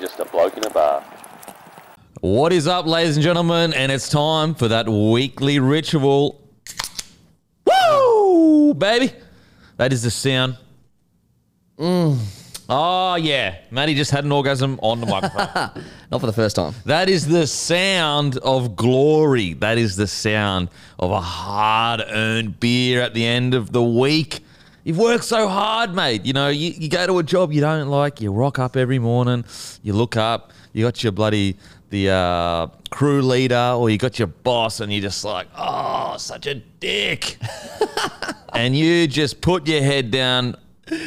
just a bloke in a bar. What is up, ladies and gentlemen? And it's time for that weekly ritual. Woo, baby! That is the sound. Mm. Oh, yeah. Matty just had an orgasm on the microphone. Not for the first time. that is the sound of glory. That is the sound of a hard earned beer at the end of the week. You've worked so hard, mate. You know, you, you go to a job you don't like, you rock up every morning, you look up, you got your bloody the uh, crew leader or you got your boss and you're just like, oh, such a dick. and you just put your head down,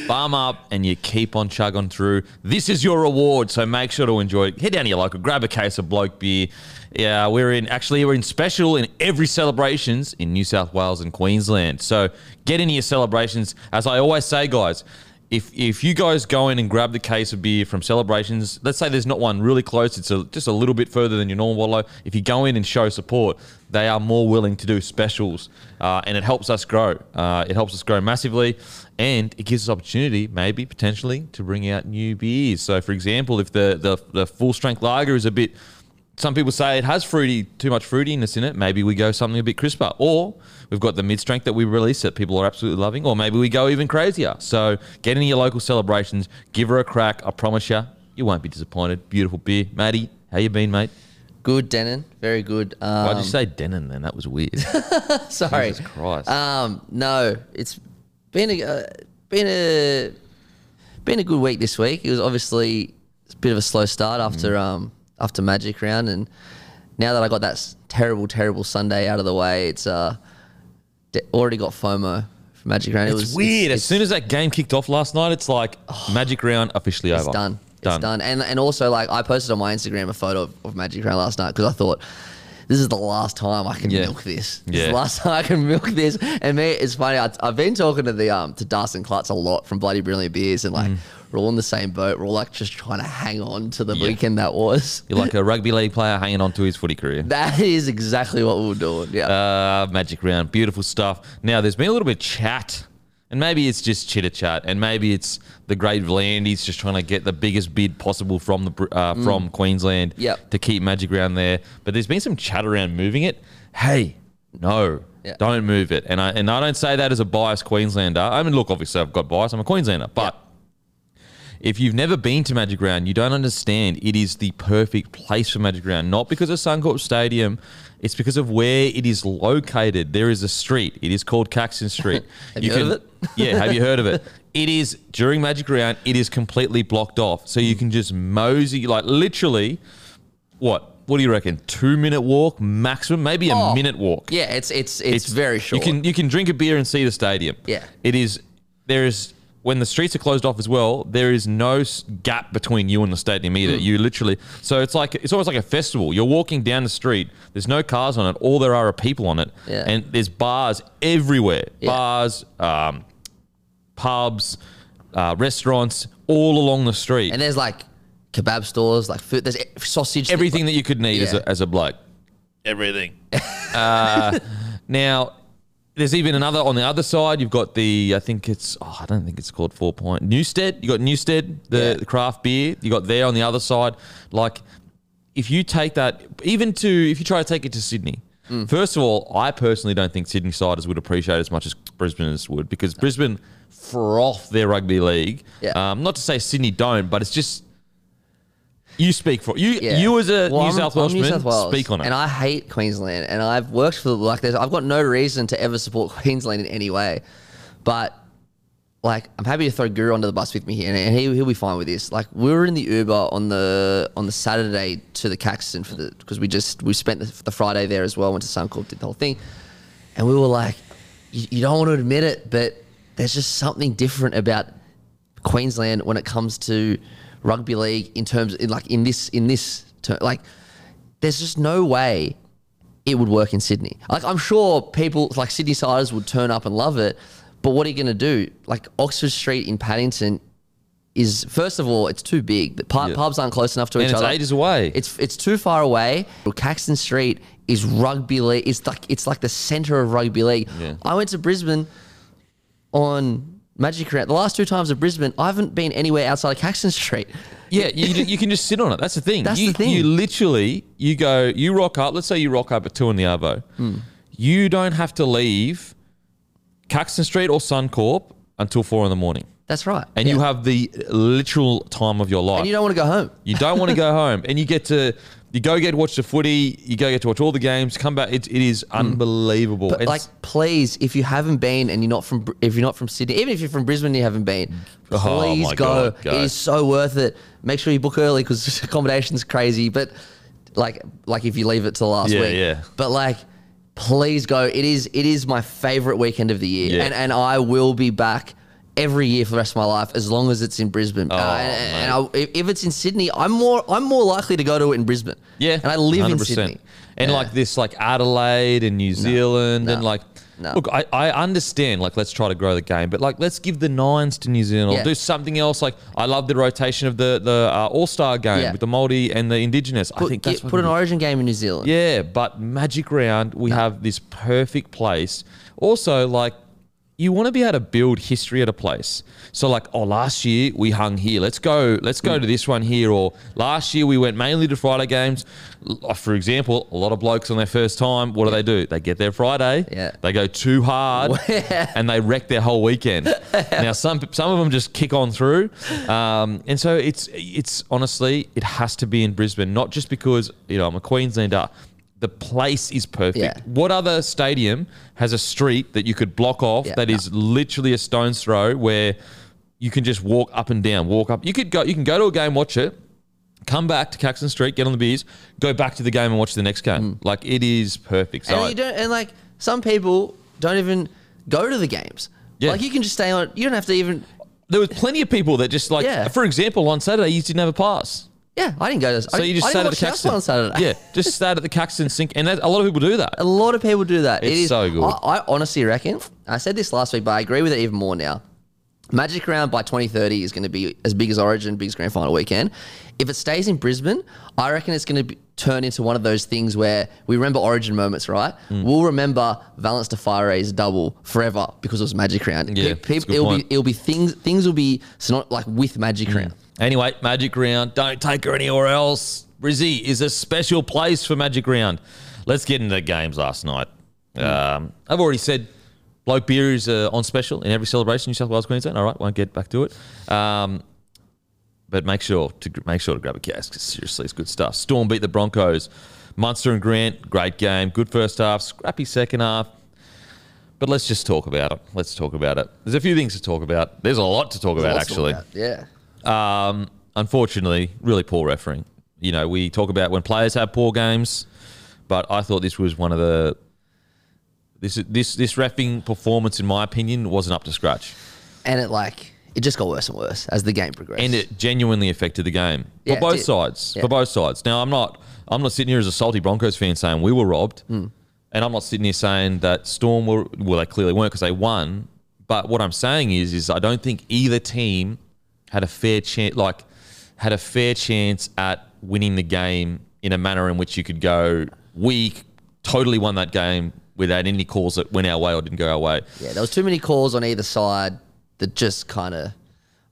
bum up, and you keep on chugging through. This is your reward, so make sure to enjoy it. Head down to your local, grab a case of bloke beer. Yeah, we're in actually we're in special in every celebrations in New South Wales and Queensland. So get into your celebrations. As I always say, guys, if if you guys go in and grab the case of beer from celebrations, let's say there's not one really close, it's a, just a little bit further than your normal wallow. If you go in and show support, they are more willing to do specials, uh, and it helps us grow. Uh, it helps us grow massively, and it gives us opportunity, maybe potentially, to bring out new beers. So, for example, if the the, the full strength lager is a bit some people say it has fruity, too much fruitiness in it. Maybe we go something a bit crisper, or we've got the mid strength that we release that people are absolutely loving, or maybe we go even crazier. So get into your local celebrations, give her a crack. I promise you, you won't be disappointed. Beautiful beer, Matty. How you been, mate? Good, Denon. Very good. Um, Why'd you say Denon then? That was weird. Sorry. Jesus Christ. Um, no, it's been a uh, been a been a good week this week. It was obviously a bit of a slow start after Mm. um after Magic Round, and now that I got that terrible terrible Sunday out of the way, it's uh already got FOMO for Magic Round. it it's was weird. It's, as soon as that game kicked off last night, it's like Magic Round officially it's over. done. It's done. And and also like I posted on my Instagram a photo of, of Magic Round last night because I thought this is the last time I can Yeah. milk this. This is Yeah. the last time I can milk this. And me, it's funny. I, I've been talking to the um to Dustin Klutz a lot from Bloody Brilliant Beers, and like we're all in the same boat. We're all like just trying to hang on to the Mm. Yeah. weekend that was. You're like a rugby league player hanging on to his footy career. That is exactly what we were doing. Yeah. Uh, Magic Round, beautiful stuff. Now, there's been a little bit of chat, and maybe it's just chitter chat, and maybe it's the great V'landys just trying to get the biggest bid possible from the uh, from Queensland Mm. Yep. to keep Magic Round there. But there's been some chat around moving it. Hey, no. Yeah. Don't move it, and I and I don't say that as a biased Queenslander. I mean, look, obviously I've got bias. I'm a Queenslander, but if you've never been to Magic Round, you don't understand. It is the perfect place for Magic Round, not because of Suncorp Stadium. It's because of where it is located. There is a street. It is called Caxton Street. Have you heard of it? yeah, have you heard of it? It is during Magic Round. It is completely blocked off, so you hmm. can just mosey like literally. What? What do you reckon? Two minute walk maximum, maybe a Oh, minute walk. yeah, it's it's it's, very short. You can you can drink a beer and see the stadium. Yeah. It is there is when the streets are closed off as well. There is no gap between you and the stadium either. Hmm. You literally so it's like it's almost like a festival. You're walking down the street. There's no cars on it. All there are are people on it. Yeah. And there's bars everywhere. Yeah. Bars, um, pubs, uh, restaurants all along the street. and there's like kebab stores, like food. There's sausage. everything that you could need as, a, as a bloke. Everything. uh, now, there's even another on the other side. You've got the, I think it's, oh, I don't think it's called Four Point. Newstead. You got Newstead, the, Yeah. the craft beer. You got there on the other side. Like, if you take that, even to, if you try to take it to Sydney, Mm. first of all, I personally don't think Sydney siders would appreciate as much as Brisbaneers would because Brisbane froth their rugby league. Yeah. Um, not to say Sydney don't, but it's just. You speak for you. Yeah. You as a Well, New I'm- South Welshman, New South Wales, speak on it. And I hate Queensland, and I've worked for like this. I've got no reason to ever support Queensland in any way, but like I'm happy to throw Guru under the bus with me here, and, and he, he'll be fine with this. Like we were in the Uber on the on the Saturday to the Caxton for the because we just we spent the, the Friday there as well. Went to Suncorp, did the whole thing, and we were like, you, you don't want to admit it, but there's just something different about Queensland when it comes to rugby league in terms in like in this in this ter- like there's just no way it would work in Sydney. Like I'm sure people like Sydney siders would turn up and love it, but what are you going to do? Like Oxford Street in Paddington is first of all it's too big. The pub, Yeah. pubs aren't close enough to and each it's other. ages away. It's it's too far away. Caxton Street is rugby league. It's like it's like the center of rugby league. Yeah. I went to Brisbane on Magic Round. The last two times of Brisbane, I haven't been anywhere outside of Caxton Street. Yeah, you, you can just sit on it. That's the thing. That's you, the thing. You literally, you go, you rock up. Let's say you rock up at two in the Arvo. Hmm. You don't have to leave Caxton Street or Suncorp until four in the morning. That's right. And Yeah. you have the literal time of your life. and you don't want to go home. You don't want to go home, and you get to you go get to watch the footy. You go get to watch all the games. Come back. It, it is unbelievable. Hmm. But And like, please, if you haven't been and you're not from, Br- if you're not from Sydney, even if you're from Brisbane and you haven't been, Oh please my go. God, go. It is so worth it. Make sure you book early because accommodation's crazy. But like, like if you leave it till last Yeah, week, yeah. But like, please go. It is, it is my favorite weekend of the year, Yeah. and and I will be back. Every year for the rest of my life, as long as it's in Brisbane, Uh, and, and I, if it's in Sydney, I'm more I'm more likely to go to it in Brisbane. yeah, and I live in 100%. Sydney, and Yeah. like this, like Adelaide and New Zealand, and no, like. no. Look, I, I understand. Like, let's try to grow the game, but like, let's give the nines to New Zealand Yeah. or do something else. Like, I love the rotation of the the uh, All Star game Yeah. with the multi and the Indigenous. I think get- that's put an. Origin game in New Zealand. Yeah, but Magic Round, we have this perfect place. Also, like, you want to be able to build history at a place. So, like, oh, last year we hung here. Let's go. Let's go to this one here. Or last year we went mainly to Friday games. For example, a lot of blokes on their first time. What do they do? They get there Friday. Yeah. They go too hard, and they wreck their whole weekend. now, some some of them just kick on through, um, and so it's it's honestly it has to be in Brisbane, not just because you know I'm a Queenslander. The place is perfect. Yeah. What other stadium has a street that you could block off Yeah, that no. is literally a stone's throw where you can just walk up and down, walk up. You could go. You can go to a game, watch it, come back to Caxton Street, get on the beers, go back to the game and watch the next game. Like it is perfect. So Mm. and I- you don't, and like some people don't even go to the games. Yeah. Like you can just stay on. You don't have to even. there was plenty of people that just like, Yeah. for example, on Saturday you didn't have a pass. Yeah, I didn't go to. So you just I sat at the Caxton on Saturday. Yeah, just sat at the Caxton sink, and that, a lot of people do that. A lot of people do that. It It's so good. I, I honestly reckon. I said this last week, but I agree with it even more now. Magic Round by 2030 is going to be as big as Origin, biggest grand final weekend. If it stays in Brisbane, I reckon it's going to be, turn into one of those things where we remember Origin moments, right? Hmm. We'll remember Valence Defire's double forever because it was Magic Round. Yeah, Pe- that's a good it'll point. be it'll be things things will be so not like with. Magic Round. Anyway, Magic Round, don't take her anywhere else. Brizzy is a special place for Magic Round. Let's get into the games last night. Um, I've already said bloke beer is uh, on special in every celebration, New South Wales, Queensland. All right, won't get back to it. Um, but make sure to make sure to grab a cask. seriously, it's good stuff. Storm beat the Broncos. Munster and Grant, great game. Good first half, scrappy second half. But let's just talk about it. Let's talk about it. There's a few things to talk about. There's a lot to talk about, actually. about. yeah. Um, unfortunately, really poor refereeing. You know, we talk about when players have poor games, but I thought this was one of the this this this refing performance, in my opinion, wasn't up to scratch, And it like it just got worse and worse as the game progressed. and it genuinely affected the game Yeah, for both sides. Yeah. For both sides. Now, I'm not I'm not sitting here as a salty Broncos fan saying we were robbed, Hmm. and I'm not sitting here saying that Storm were well, they clearly weren't because they won. But what I'm saying is, is I don't think either team had a fair chance, like had a fair chance at winning the game in a manner in which you could go, we totally won that game without any calls that went our way or didn't go our way. Yeah, there was too many calls on either side that just kind of, I'm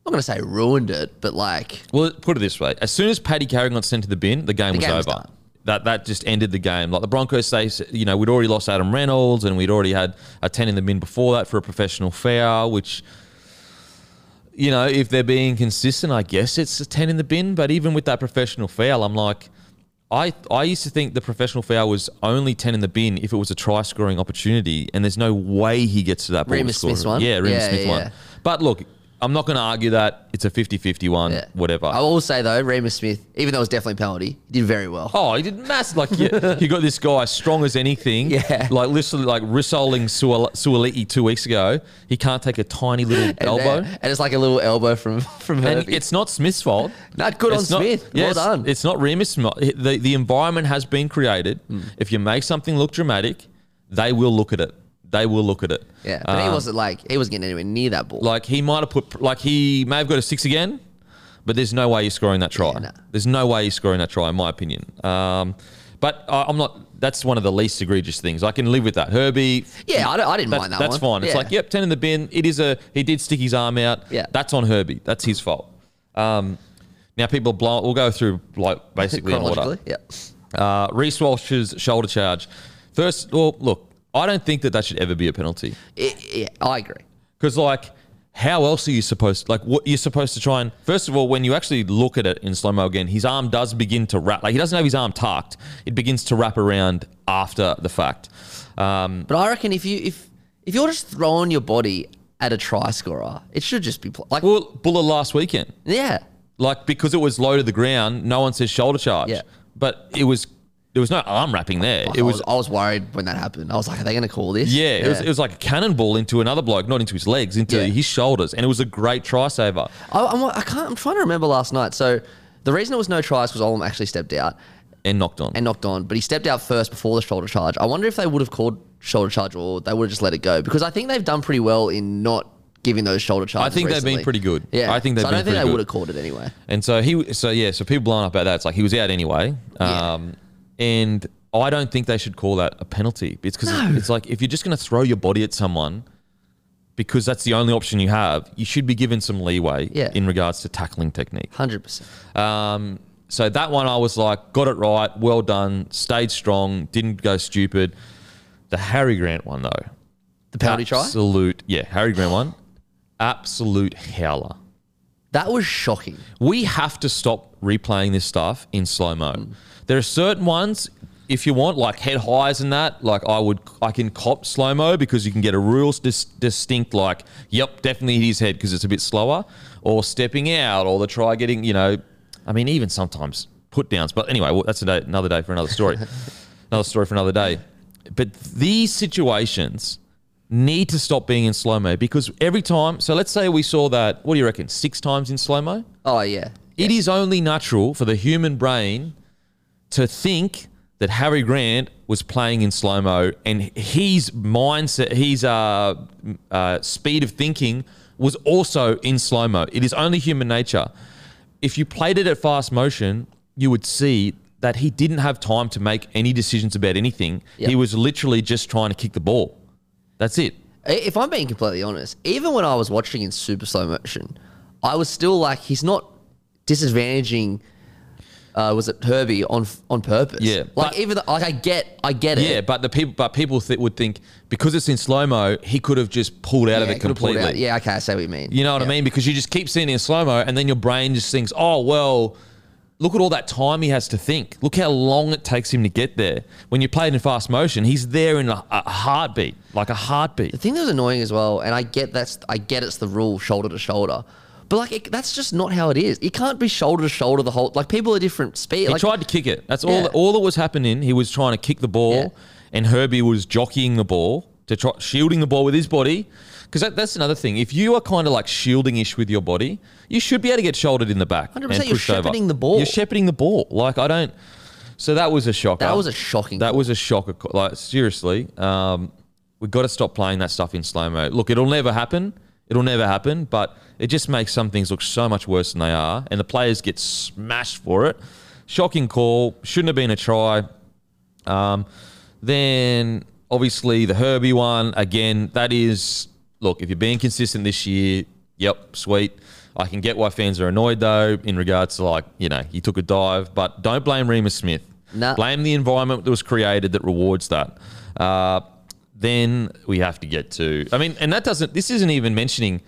not going to say ruined it, but like, Well, put it this way: as soon as Paddy Carrigan got sent to the bin, the game was game was over. done. that that just ended the game. Like the Broncos say, you know, we'd already lost Adam Reynolds, and we'd already had a ten in the bin before that for a professional foul, which. You know, if they're being consistent, I guess it's a ten in the bin. But even with that professional foul, I'm like, I I used to think the professional foul was only ten in the bin if it was a try scoring opportunity, and there's no way he gets to that ball. Reimis. Smith's one? yeah, Reimis Yeah, Smith yeah, one. But look, I'm not going to argue that it's a 50-50 one, yeah. whatever. I will say though, Reimis Smith, even though it was definitely a penalty, he did very well. Oh, he did massive. Like you, you got this guy strong as anything. Yeah. Like literally, like rissoling Suoliti two weeks ago. He can't take a tiny little And elbow. then- and it's like a little elbow from from And Herbie. it's not Smith's fault. Not good on It's not- Smith. yes, well done. It's not Reimis. Smith. The, the environment has been created. Hmm. If you make something look dramatic, they will look at it. They will look at it. yeah, but he Um, wasn't like he wasn't getting anywhere near that ball. Like he might have put, like he may have got a six again, but there's no way he's scoring that try. Nah. There's no way he's scoring that try, in my opinion. Um, but I I'm not. That's one of the least egregious things. I can live with that. Herbie. Yeah, I don't- I didn't mind that That's one. fine. It's Yeah. like, yep, ten in the bin. It is a. He did stick his arm out. Yeah. That's on Herbie. That's his fault. Um, Now people blow. We'll go through like basically in order. Chronologically, yeah. Uh, Reece Walsh's shoulder charge. First, well, look, I don't think that that should ever be a penalty I- yeah, I agree. because, like, how else are you supposed? Like, what you're supposed to try and first of all, when you actually look at it in slow mo again, his arm does begin to wrap. Like, he doesn't have his arm tucked; it begins to wrap around after the fact. Um, But I reckon if you if if you're just throwing your body at a try scorer, it should just be like well, Buller last weekend, yeah. like because it was low to the ground, no one says shoulder charge. Yeah. but it was there was no arm wrapping there. It I was was I was worried when that happened. I was like, are they going to call this? Yeah, it was it was like a cannonball into another bloke, not into his legs, into Yeah. his shoulders, and it was a great try saver. I, I'm, I can't. I'm trying to remember last night. So the reason there was no tries was Olam actually stepped out And knocked on. and knocked on, but he stepped out first before the shoulder charge. I wonder if they would have called shoulder charge or they would have just let it go because I think they've done pretty well in not giving those shoulder charges. I think they've been pretty good. Yeah, I think they've so I don't think they would have called it anyway. And so he, so yeah, so people blowing up about that. It's like he was out anyway. Yeah. Um, And I don't think they should call that a penalty. It's because it's like if you're just going to throw your body at someone because that's the only option you have, you should be given some leeway Yeah. in regards to tackling technique. Hundred percent. Um, so that one I was like, got it right, well done, stayed strong, didn't go stupid. The Harry Grant one though, The penalty try. absolute, yeah, Harry Grant one, absolute howler. That was shocking. We have to stop replaying this stuff in slow mo. There are certain ones, if you want, like head highs and that, like I would, I can cop slow mo because you can get a real dis- distinct, like, yep, definitely hit his head because it's a bit slower, or stepping out, or the try getting, you know, I mean, even sometimes put downs. But anyway, well, that's a day, another day for another story. another story for another day. But these situations need to stop being in slow mo because every time, so let's say we saw that, what do you reckon, six times in slow mo? Oh yeah. It is only natural for the human brain to think that Harry Grant was playing in slow mo and his mindset, his uh, uh, speed of thinking was also in slow mo. It is only human nature. If you played it at fast motion, you would see that he didn't have time to make any decisions about anything. Yep. He was literally just trying to kick the ball. That's it. If I'm being completely honest, even when I was watching in super slow motion, I was still like, he's not disadvantaging. Uh, was it Herbie on on purpose? Yeah, like but- even though, like I get, I get it. Yeah, but the people, but people th- would think because it's in slow mo, he could have just pulled out of it completely. out. Yeah, okay, I see what you mean. You know what I mean? Because you just keep seeing it in slow mo, and then your brain just thinks, "Oh well, look at all that time he has to think. Look how long it takes him to get there." When you play it in fast motion, he's there in a, a heartbeat, like a heartbeat. The thing that was annoying as well, and I get that's I get it's the rule shoulder to shoulder, but like it, that's just not how it is. You can't be shoulder to shoulder the whole. Like people are different speed. He like, tried to kick it. That's all. Yeah. That, all that was happening. He was trying to kick the ball, Yeah. and Herbie was jockeying the ball to try shielding the ball with his body. Because that, that's another thing. If you are kind of like shielding ish with your body, you should be able to get shouldered in the back. 100%, you're pushed over. shepherding the ball. You're shepherding the ball. Like I don't. So that was a shocker. That was a shocking That call. was a shocker. Like seriously, um, we've got to stop playing that stuff in slow mo. Look, it'll never happen. It'll never happen. But it just makes some things look so much worse than they are, and the players get smashed for it. Shocking call. Shouldn't have been a try. Um, then obviously the Herbie one again. That is look. If you're being consistent this year, yep, sweet. I can get why fans are annoyed though in regards to like you know he took a dive, but don't blame Reimis Smith. Nah. Blame the environment that was created that rewards that. Uh, then we have to get to. I mean, and that doesn't. This isn't even mentioning.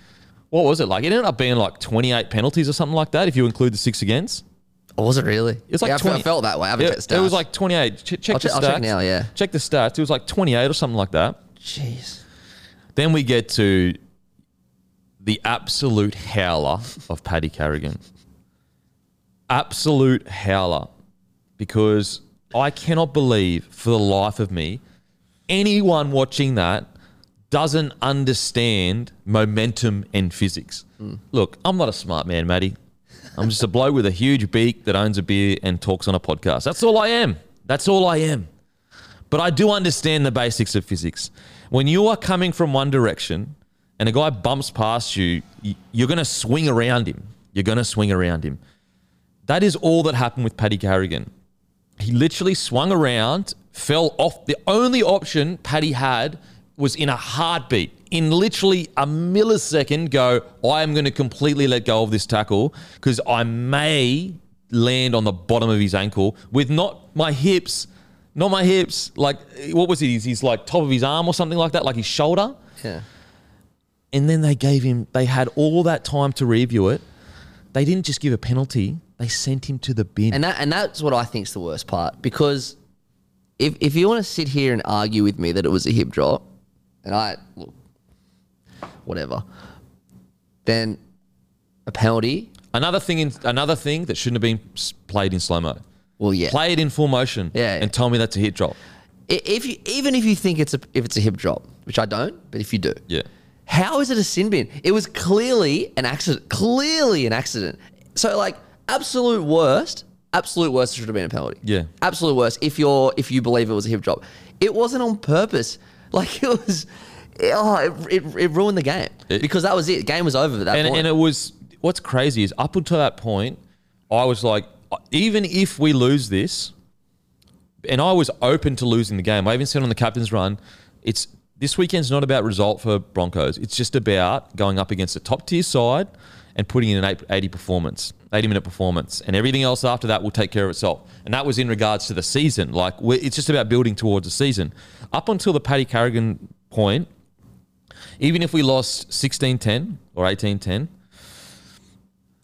What was it like? It ended up being like 28 penalties or something like that if you include the six against. Or was it really? It's like yeah, 20 I felt that way. I haven't checked the it was like 28. Ch- check I'll the check- stats. I'll check now, yeah. Check the stats. It was like 28 or something like that. jeez. Then we get to the absolute howler of Paddy Carrigan. Absolute howler. Because I cannot believe for the life of me anyone watching that doesn't understand momentum and physics. Look, I'm not a smart man, Matty. I'm just a bloke with a huge beak that owns a beer and talks on a podcast. That's all I am. That's all I am. But I do understand the basics of physics. When you are coming from one direction and a guy bumps past you, you're going to swing around him. You're going to swing around him. That is all that happened with Paddy Carrigan. He literally swung around, fell off. The only option Paddy had was in a heartbeat, in literally a millisecond go, I am going to completely let go of this tackle because I may land on the bottom of his ankle with not my hips, not my hips, like what was it? He's, he's like top of his arm or something like that, like his shoulder. Yeah. And then they gave him, they had all that time to review it. They didn't just give a penalty, they sent him to the bin. And that and that's what I think is the worst part because if if you want to sit here and argue with me that it was a hip drop, and I look, whatever, then a penalty. another thing, in, another thing that shouldn't have been played in slow mo. Well, yeah. Play it in full motion Yeah, yeah. and tell me that's a hip drop. If you even if you think it's a if it's a hip drop, which I don't, but if you do, Yeah. How is it a sin bin? It was clearly an accident. Clearly an accident. So like absolute worst, absolute worst It should have been a penalty. Yeah. Absolute worst if you're if you believe it was a hip drop. It wasn't on purpose. Like it was oh, it, it, it ruined the game. It- because that was it. Game was over at that and, point. and it was what's crazy is up until that point, I was like, even if we lose this, and I was open to losing the game. I even said on the captain's run, it's this weekend's not about result for Broncos. It's just about going up against a top tier side and putting in an 80 performance, 80 minute performance, and everything else after that will take care of itself. And that was in regards to the season. Like it's just about building towards the season. Up until the Paddy Carrigan point, even if we lost 16-10 or 18-10,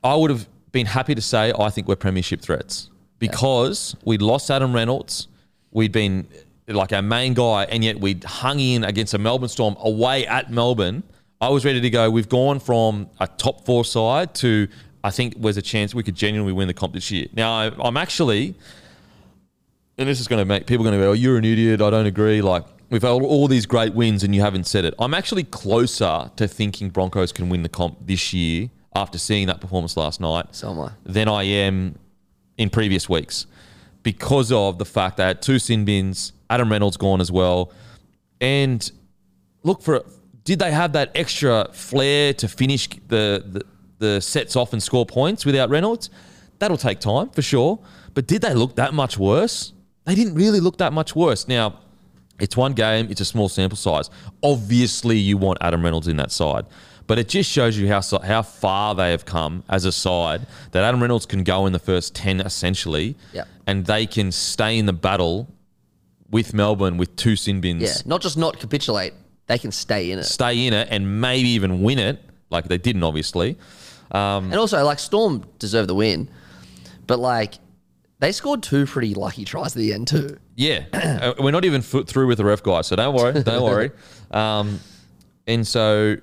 I would have been happy to say I think we're premiership threats because we'd lost Adam Reynolds, we'd been like our main guy, and yet we'd hung in against a Melbourne Storm away at Melbourne. I was ready to go. We've gone from a top four side to I think there's a chance we could genuinely win the comp this year. Now I, I'm actually, and this is going to make people going to go, oh, "You're an idiot." I don't agree. Like we've had all these great wins and you haven't said it. I'm actually closer to thinking Broncos can win the comp this year after seeing that performance last night so am I. than I am in previous weeks because of the fact that two sin bins, Adam Reynolds gone as well, and look for did they have that extra flair to finish the, the the sets off and score points without Reynolds? That'll take time for sure. But did they look that much worse? They didn't really look that much worse. Now, it's one game, it's a small sample size. Obviously, you want Adam Reynolds in that side. But it just shows you how how far they have come as a side that Adam Reynolds can go in the first 10 essentially Yep. and they can stay in the battle with Melbourne with two sin bins Yeah. Not just not capitulate. They can stay in it. stay in it and maybe even win it, like they didn't, obviously. Um, And also, like Storm deserved the win, but like they scored two pretty lucky tries at the end too. yeah, Uh, we're not even foot through with the ref guy, so don't worry, don't worry. Um, and so,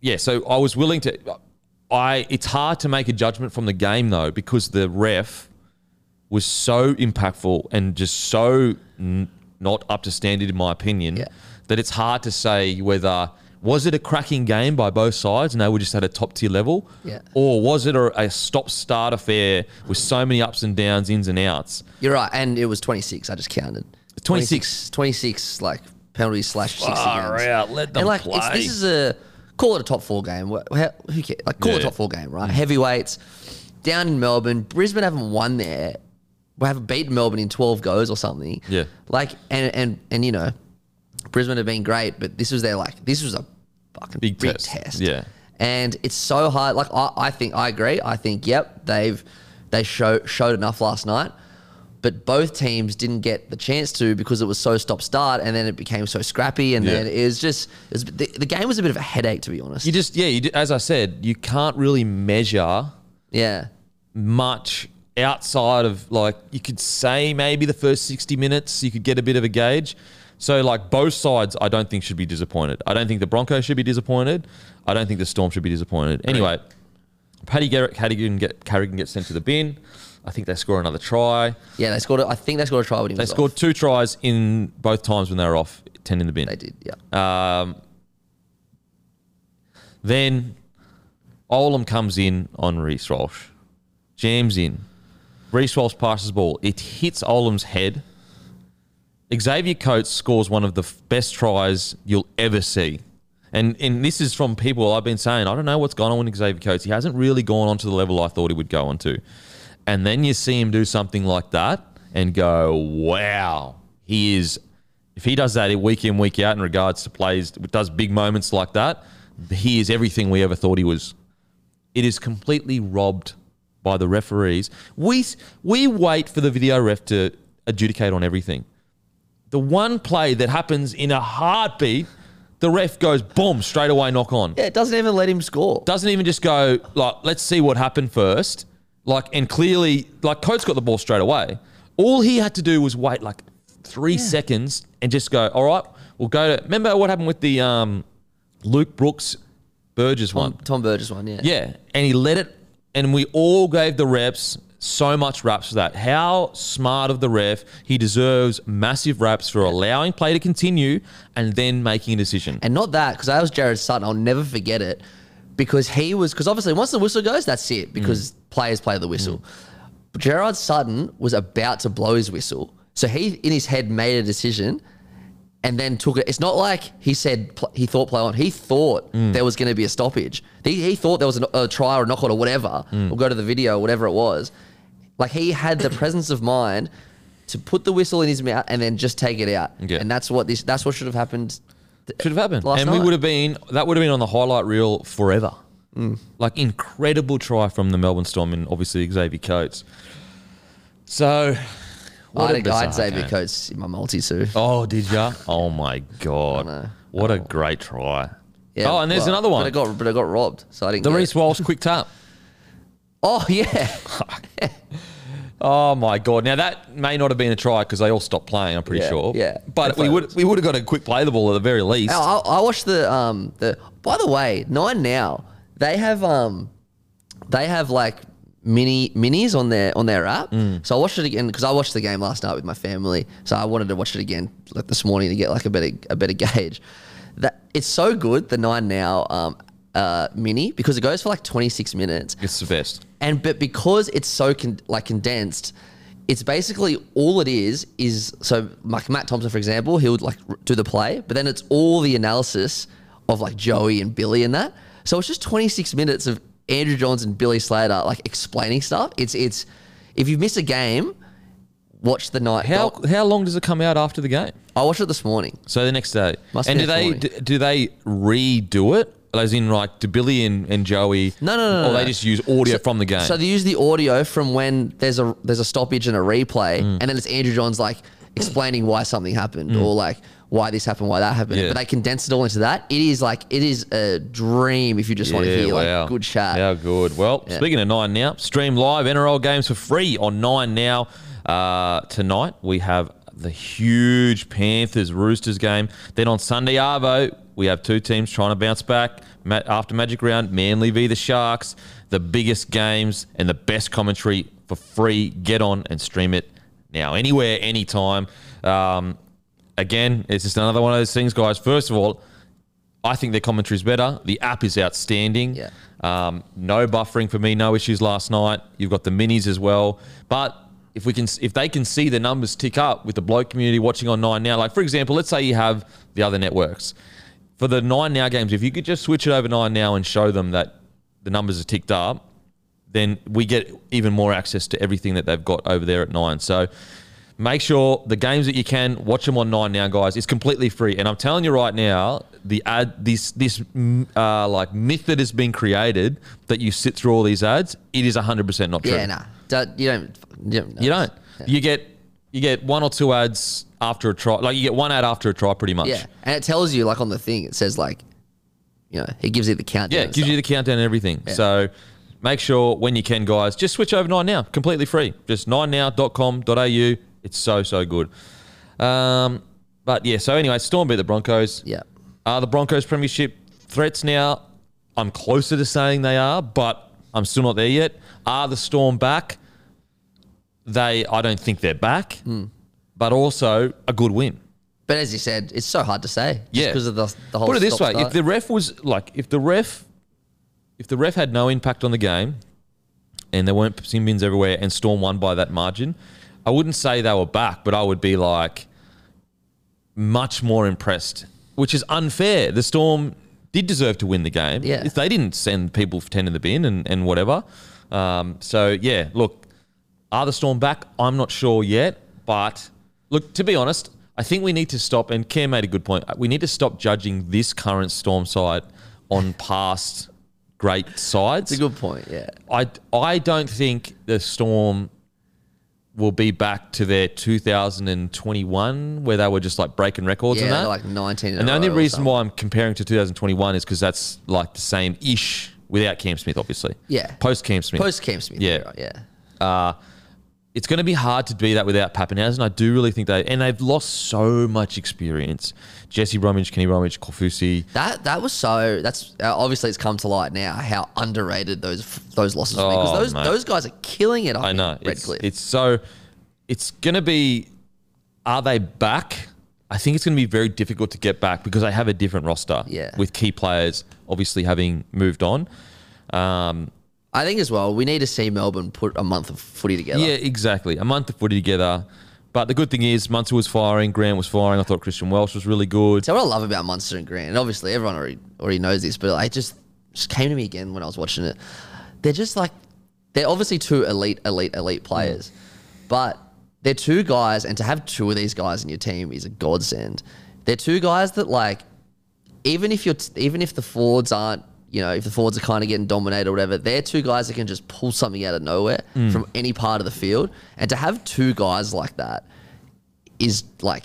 yeah, so I was willing to. I it's hard to make a judgment from the game though because the ref was so impactful and just so n- not up to standard in my opinion Yeah. that it's hard to say whether was it a cracking game by both sides and they were just at a top tier level Yeah. or was it a, a stop start affair with so many ups and downs ins and outs You're right, and it was 26. I just counted 26. 26 like penalties slash six Far against. out, let them and like it's, play. this is a call it a top four game. Who cares? Like call it a top four game, right? Mm. Heavyweights down in Melbourne. Brisbane haven't won there. We haven't beaten Melbourne in 12 goes or something. Yeah. Like and and and you know, Brisbane have been great, but this was their like this was a fucking Big big, test. test. Yeah. And it's so hard. Like I, I think I agree. I think yep, they've they show, showed enough last night. But both teams didn't get the chance to because it was so stop start, and then it became so scrappy, and Yeah. then it was just it was, the, the game was a bit of a headache to be honest. you just yeah you, as i said you can't really measure yeah, much outside of like you could say maybe the first 60 minutes you could get a bit of a gauge so like both sides i don't think should be disappointed i don't think the broncos should be disappointed i don't think the storm should be disappointed anyway paddy garrett carrigan get carrigan gets sent to the bin i think they score another try yeah. They scored. a- I think they scored a try when he they scored off. two tries in both times when they were off 10 in the bin They did. Yeah. um, then Olam comes in on Reece Walsh, jams in. Reece Walsh passes ball. It hits Olam's head. Xavier Coates scores one of the best tries you'll ever see. And, and this is from people I've been saying, I don't know what's gone on with Xavier Coates. He hasn't really gone on to the level I thought he would go on to. And then you see him do something like that and go, wow, he is if he does that week in week out in regards to plays, does big moments like that, he is everything we ever thought he was. It is completely robbed by the referees. We we wait for the video ref to adjudicate on everything. The one play that happens in a heartbeat, the ref goes boom straight away knock on. Yeah, it doesn't even let him score. Doesn't even just go like let's see what happened first. Like and clearly like Coates got the ball straight away. All he had to do was wait like three seconds and just go, all right, we'll go to remember what happened with the um, Luke Brooks Burgess one? Tom, Tom Burgess one, yeah. Yeah, and he let it, and we all gave the reps so much raps for that. How smart of the ref. He deserves massive raps for allowing play to continue and then making a decision. And not that, because that was Gerard Sutton. I'll never forget it. Because he was, because obviously once the whistle goes, that's it, because mm. players play the whistle. But Gerard Sutton was about to blow his whistle. So he, in his head, made a decision and then took it. It's not like he said he thought play on. He thought mm. there was going to be a stoppage. He, he thought there was a, a try or a knockout or whatever. We'll go to the video, whatever it was. Like he had the presence of mind to put the whistle in his mouth and then just take it out. Yeah. And that's what this. That's what should have happened. Should have happened. Last and we night. would have been that would have been on the highlight reel forever. Mm. Like incredible try from the Melbourne Storm and obviously Xavier Coates. So what a I'd, I'd bizarre say game. because in my multi too. Oh, did ya? Oh my god. know. What a great try. Yeah, oh, and there's well, another one. But I got, but I got robbed, so I didn't. the get Reece. Walsh quick tap. Oh yeah, Oh my god! Now that may not have been a try because they all stopped playing. I'm pretty Yeah, sure. yeah. But we would we would have got a quick play the ball at the very least. I, I watched the um the. By the way, nine now they have um they have like mini minis on their on their app. Mm. So I watched it again because I watched the game last night with my family. So I wanted to watch it again like this morning to get like a better a better gauge. That it's so good the nine now um uh mini because it goes for like 26 minutes. It's the best. and but because it's so con- like condensed it's basically all it is is so like Matt Thompson for example he would like do the play but then it's all the analysis of like Joey and Billy and that so it's just 26 minutes of Andrew Johns and Billy Slater like explaining stuff it's it's if you miss a game watch the night How how long does it come out after the game? I watched it this morning So the next day. Must and do they morning. do they redo it? As in, like, do Billy and, and Joey? No, no, no, Or no, they no. just use audio from the game. So they use the audio from when there's a there's a stoppage and a replay, Mm. and then it's Andrew Johns like explaining why something happened or like why this happened, why that happened. Yeah. But they condense it all into that. It is like it is a dream if you just want to hear like good chat. How good. Well, speaking of Nine Now, stream live NRL games for free on Nine Now. Uh, tonight we have the huge Panthers Roosters game. Then on Sunday Arvo, we have two teams trying to bounce back after Magic Round. Manly v the Sharks. The biggest games and the best commentary for free. Get on and stream it now, anywhere, anytime. Um, again, it's just another one of those things, guys. First of all, I think their commentary is better. The app is outstanding. Yeah. Um, no buffering for me, no issues last night. You've got the minis as well. But if we can, if they can see the numbers tick up with the bloke community watching on Nine Now, like for example, let's say you have the other networks for the Nine Now games. If you could just switch it over Nine Now and show them that the numbers are ticked up, then we get even more access to everything that they've got over there at Nine. So make sure the games that you can watch them on Nine now, guys. It's completely free, and I'm telling you right now, the ad, this this uh, like myth that has been created that you sit through all these ads, it is 100 percent not true. Yeah, nah. You don't. You don't. You don't. You get you get one or two ads after a try. Like you get one ad after a try, pretty much. Yeah, and it tells you like on the thing. It says like, you know, it gives you the countdown. Yeah, it gives you the countdown and everything. So make sure when you can, guys, just switch over to Nine Now, completely free. Just ninenow.com.au. It's so, so good. Um, but yeah, so anyway, Storm beat the Broncos. Yeah. Are the Broncos premiership threats now? I'm closer to saying they are, but I'm still not there yet. Are the Storm back? They, I don't think they're back, Hmm. but also a good win. But as you said, it's so hard to say. Yeah. because of the the whole. Put it this way: stop-start. if the ref was like, if the ref, if the ref had no impact on the game, and there weren't sin bins everywhere, and Storm won by that margin, I wouldn't say they were back, but I would be like much more impressed, which is unfair. The Storm did deserve to win the game. Yeah. If they didn't send people for ten in the bin and and whatever. Um, so yeah, look, are the Storm back? I'm not sure yet, but look, to be honest, I think we need to stop. And Cam made a good point. We need to stop judging this current Storm side on past great sides. It's a good point. Yeah. I I don't think the Storm will be back to their 2021 where they were just like breaking records Yeah, and that. like 19 and the only reason why I'm comparing to 2021 is because that's like the same ish without Cam Smith, obviously. Yeah. Post Cam Smith. Post Cam Smith. Yeah. right, Yeah. uh, it's going to be hard to be that without Papenhuyzen. I do really think they and they've lost so much experience. Jesse Bromwich, Kenny Bromwich, Kaufusi. That that was so. That's uh, obviously it's come to light now how underrated those those losses were Oh, because those mate. those guys are killing it. Up I know. in It's, it's so. It's going to be. Are they back? I think it's going to be very difficult to get back because they have a different roster. Yeah. With key players obviously having moved on. Um, I think as well. We need to see Melbourne put a month of footy together. yeah, exactly. A month of footy together. But the good thing is, Munster was firing, Grant was firing. I thought Christian Welch was really good. So what I love about Munster and Grant, and obviously everyone already already knows this, but it just just came to me again when I was watching it. They're just like they're obviously two elite, elite, elite players, mm. but they're two guys, and to have two of these guys in your team is a godsend. They're two guys that like, even if you're t- even if the forwards aren't, you know, if the forwards are kind of getting dominated or whatever, they're two guys that can just pull something out of nowhere mm. from any part of the field, and to have two guys like that is like.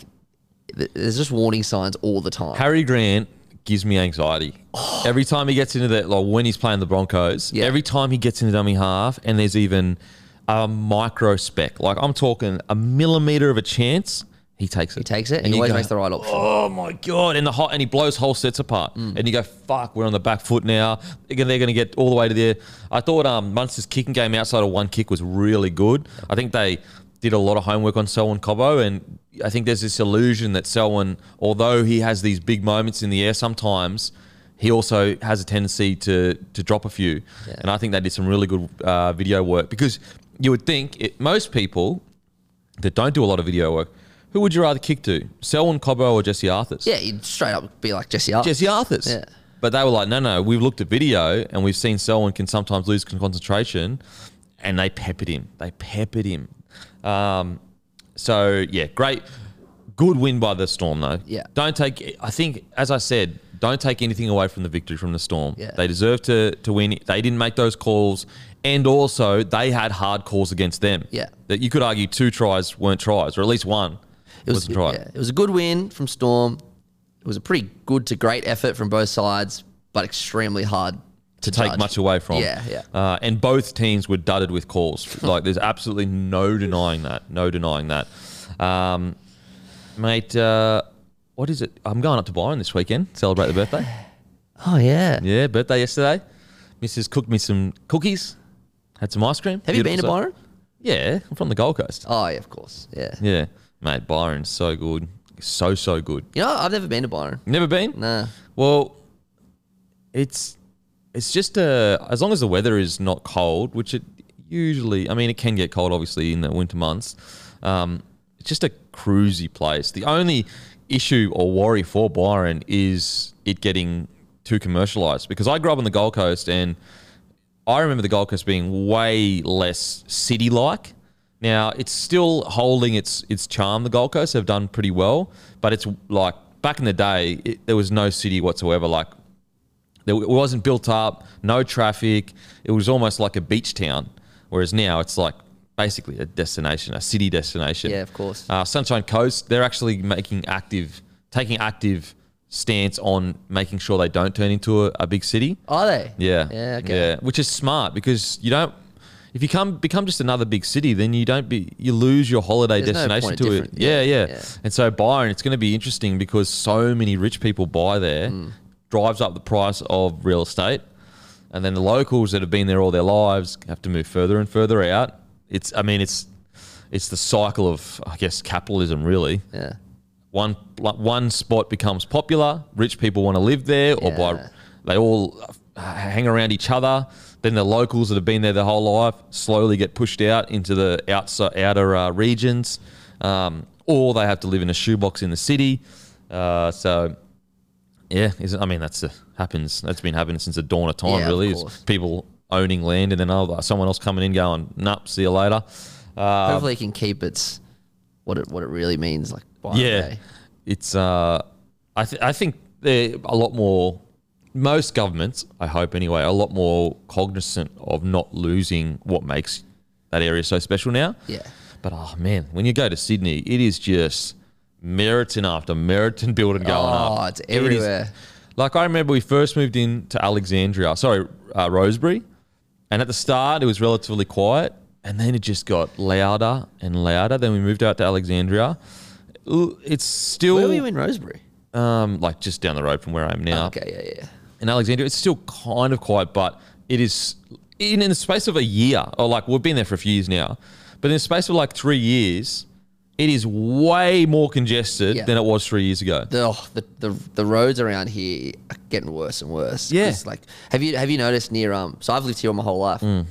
There's just warning signs all the time. Harry Grant gives me anxiety. Oh. Every time he gets into that, like when he's playing the Broncos, Yeah. every time he gets into dummy half, and there's even a micro speck, like I'm talking a millimeter of a chance, he takes it. He takes it and, he you always go, makes the right option. Oh my god! And the hot, and he blows whole sets apart, Mm. and you go, "Fuck, we're on the back foot now." They're gonna, they're gonna get all the way to there. I thought um, Munster's kicking game outside of one kick was really good. I think they did a lot of homework on Selwyn Cobbo, and I think there's this illusion that Selwyn, although he has these big moments in the air, sometimes he also has a tendency to to drop a few. And I think they did some really good uh, video work because you would think it, most people that don't do a lot of video work. Who would you rather kick to, Selwyn Cobbo or Jesse Arthurs? Yeah, you'd straight up be like Jesse Arthur. Jesse Arthurs. Yeah. But they were like, no, no, we've looked at video and we've seen Selwyn can sometimes lose concentration, and they peppered him. They peppered him. Um, so yeah, great, good win by the Storm though. Yeah. Don't take. I think, as I said, don't take anything away from the victory from the Storm. Yeah. They deserve to to win. They didn't make those calls, and also they had hard calls against them. Yeah. That you could argue two tries weren't tries, or at least one It was, yeah, it was a good win from Storm. It was a pretty good to great effort from both sides, but extremely hard to, to take much away from. Yeah, yeah. Uh, and both teams were dudded with calls. like, there's absolutely no denying that. No denying that. Um, mate, uh, what is it? I'm going up to Byron this weekend. Celebrate the birthday. Oh yeah. Yeah, birthday yesterday. Mrs. cooked me some cookies. Had some ice cream. Have you been to Byron? Yeah, I'm from the Gold Coast. Oh yeah, of course. Yeah. Yeah, mate, Byron's so good. So, so good. You know, I've never been to Byron. Never been? Nah. Well, it's it's just uh, as long as the weather is not cold, which it usually. I mean, it can get cold, obviously, in the winter months. Um, it's just a cruisy place. The only issue or worry for Byron is it getting too commercialized because I grew up on the Gold Coast and I remember the Gold Coast being way less city-like. Now it's still holding its its charm. The Gold Coast have done pretty well, but it's like back in the day, it, there was no city whatsoever. Like there, it wasn't built up, no traffic. It was almost like a beach town. Whereas now it's like basically a destination, a city destination. Yeah, of course. Uh, Sunshine Coast, they're actually making active, taking active stance on making sure they don't turn into a, a big city. Are they? Yeah. Yeah. Okay. Yeah, which is smart because you don't. If you come become just another big city, then you don't be you lose your holiday There's destination point to it. Yeah, yeah, yeah. And so Byron, it's going to be interesting because so many rich people buy there, Hmm. drives up the price of real estate, and then the locals that have been there all their lives have to move further and further out. It's I mean it's it's the cycle of I guess capitalism really Yeah. one one spot becomes popular, rich people want to live there, or by Yeah. they all uh, hang around each other. Then the locals that have been there their whole life slowly get pushed out into the outside outer uh, regions, um, or they have to live in a shoebox in the city. Uh, so, yeah, is I mean that's a, happens. That's been happening since the dawn of time. Yeah, of really, is people owning land and then oh, someone else coming in going, "Nup, see you later." Uh, Hopefully, it can keep its what it what it really means, like yeah, it's. Uh, I th- I think they're a lot more. Most governments, I hope anyway, are a lot more cognizant of not losing what makes that area so special now. Yeah. But oh man, when you go to Sydney, it is just Meriton after Meriton building going up. Oh, it's It is- everywhere. like I remember we first moved in to Alexandria, sorry, uh, Rosebery, and at the start it was relatively quiet, and then it just got louder and louder. Then we moved out to Alexandria. It's still Where were you in Rosebery? um, like just down the road from where I am now Okay, yeah, yeah. In Alexandria. It's still kind of quiet, but it is in, in the space of a year, or like we've been there for a few years now, but in the space of like three years, it is way more congested Yeah. than it was three years ago. The, oh, the the the roads around here are getting worse and worse. Yeah. 'Cause, like have you have you noticed near um? So I've lived here all my whole life. Mm.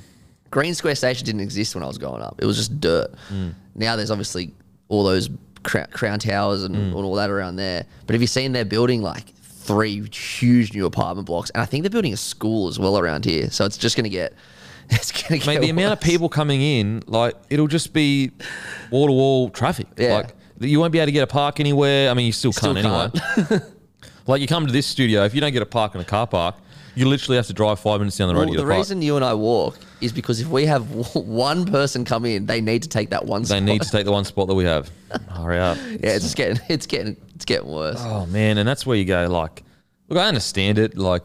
Green Square Station didn't exist when I was growing up. It was just dirt. Mm. Now there's obviously all those crown, crown towers and, Mm. and all that around there. But have you seen they're building like three huge new apartment blocks, and I think they're building a school as well around here. So it's just gonna get. It's gonna get. Mate, the amount of people coming in, like it'll just be wall to wall traffic. Yeah. Like you won't be able to get a park anywhere. I mean, you still, Still can't, anyway. like you come to this studio, if you don't get a park in a car park, you literally have to drive five minutes down the road Well, to get the a park. reason you and I walk is because if we have one person come in, they need to take that one. Spot. They spot. need to take the one spot that we have. Hurry up. Yeah, it's just getting it's getting it's getting worse. Oh man, and that's where you go. Like, look, I understand it. Like,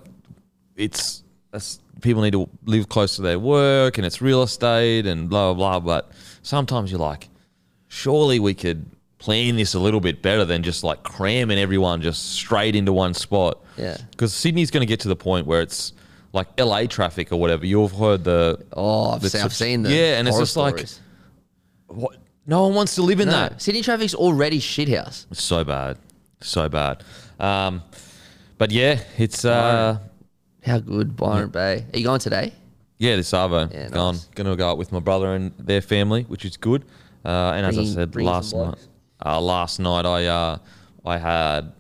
it's that's people need to live close to their work, and it's real estate, and blah blah blah. But sometimes you're like, surely we could plan this a little bit better than just like cramming everyone just straight into one spot. Yeah. because Sydney's going to get to the point where it's like LA traffic or whatever. You've heard the Oh, I've, the seen, I've seen the yeah, and it's just like what? No one wants to live in no, that. Sydney traffic's already shithouse. It's so bad, so bad. Um, but yeah, it's uh, How good Byron Bay? Are you going today? yeah, this Arvo Yeah, gone. nice. Going to go out with my brother and their family, which is good. Uh, and as I said last night, uh, last night I uh, I had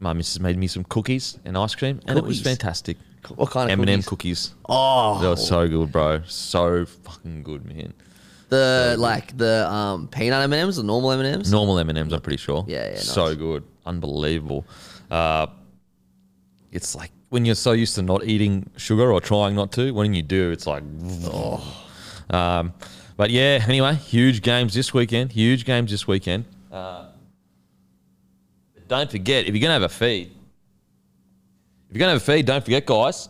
my missus made me some cookies and ice cream, and it was fantastic. What kind of M&M cookies? cookies. Oh, They were so good, bro. So fucking good, man. the like the um peanut M and M's, the normal M and M's. Normal M and M's, I'm pretty sure. Yeah, yeah, So good, unbelievable. Uh, it's like when you're so used to not eating sugar or trying not to. When you do, it's like, oh. Um, but yeah, anyway, huge games this weekend. Huge games this weekend. Uh, don't forget if you're gonna have a feed. If you're gonna have a feed, don't forget, guys.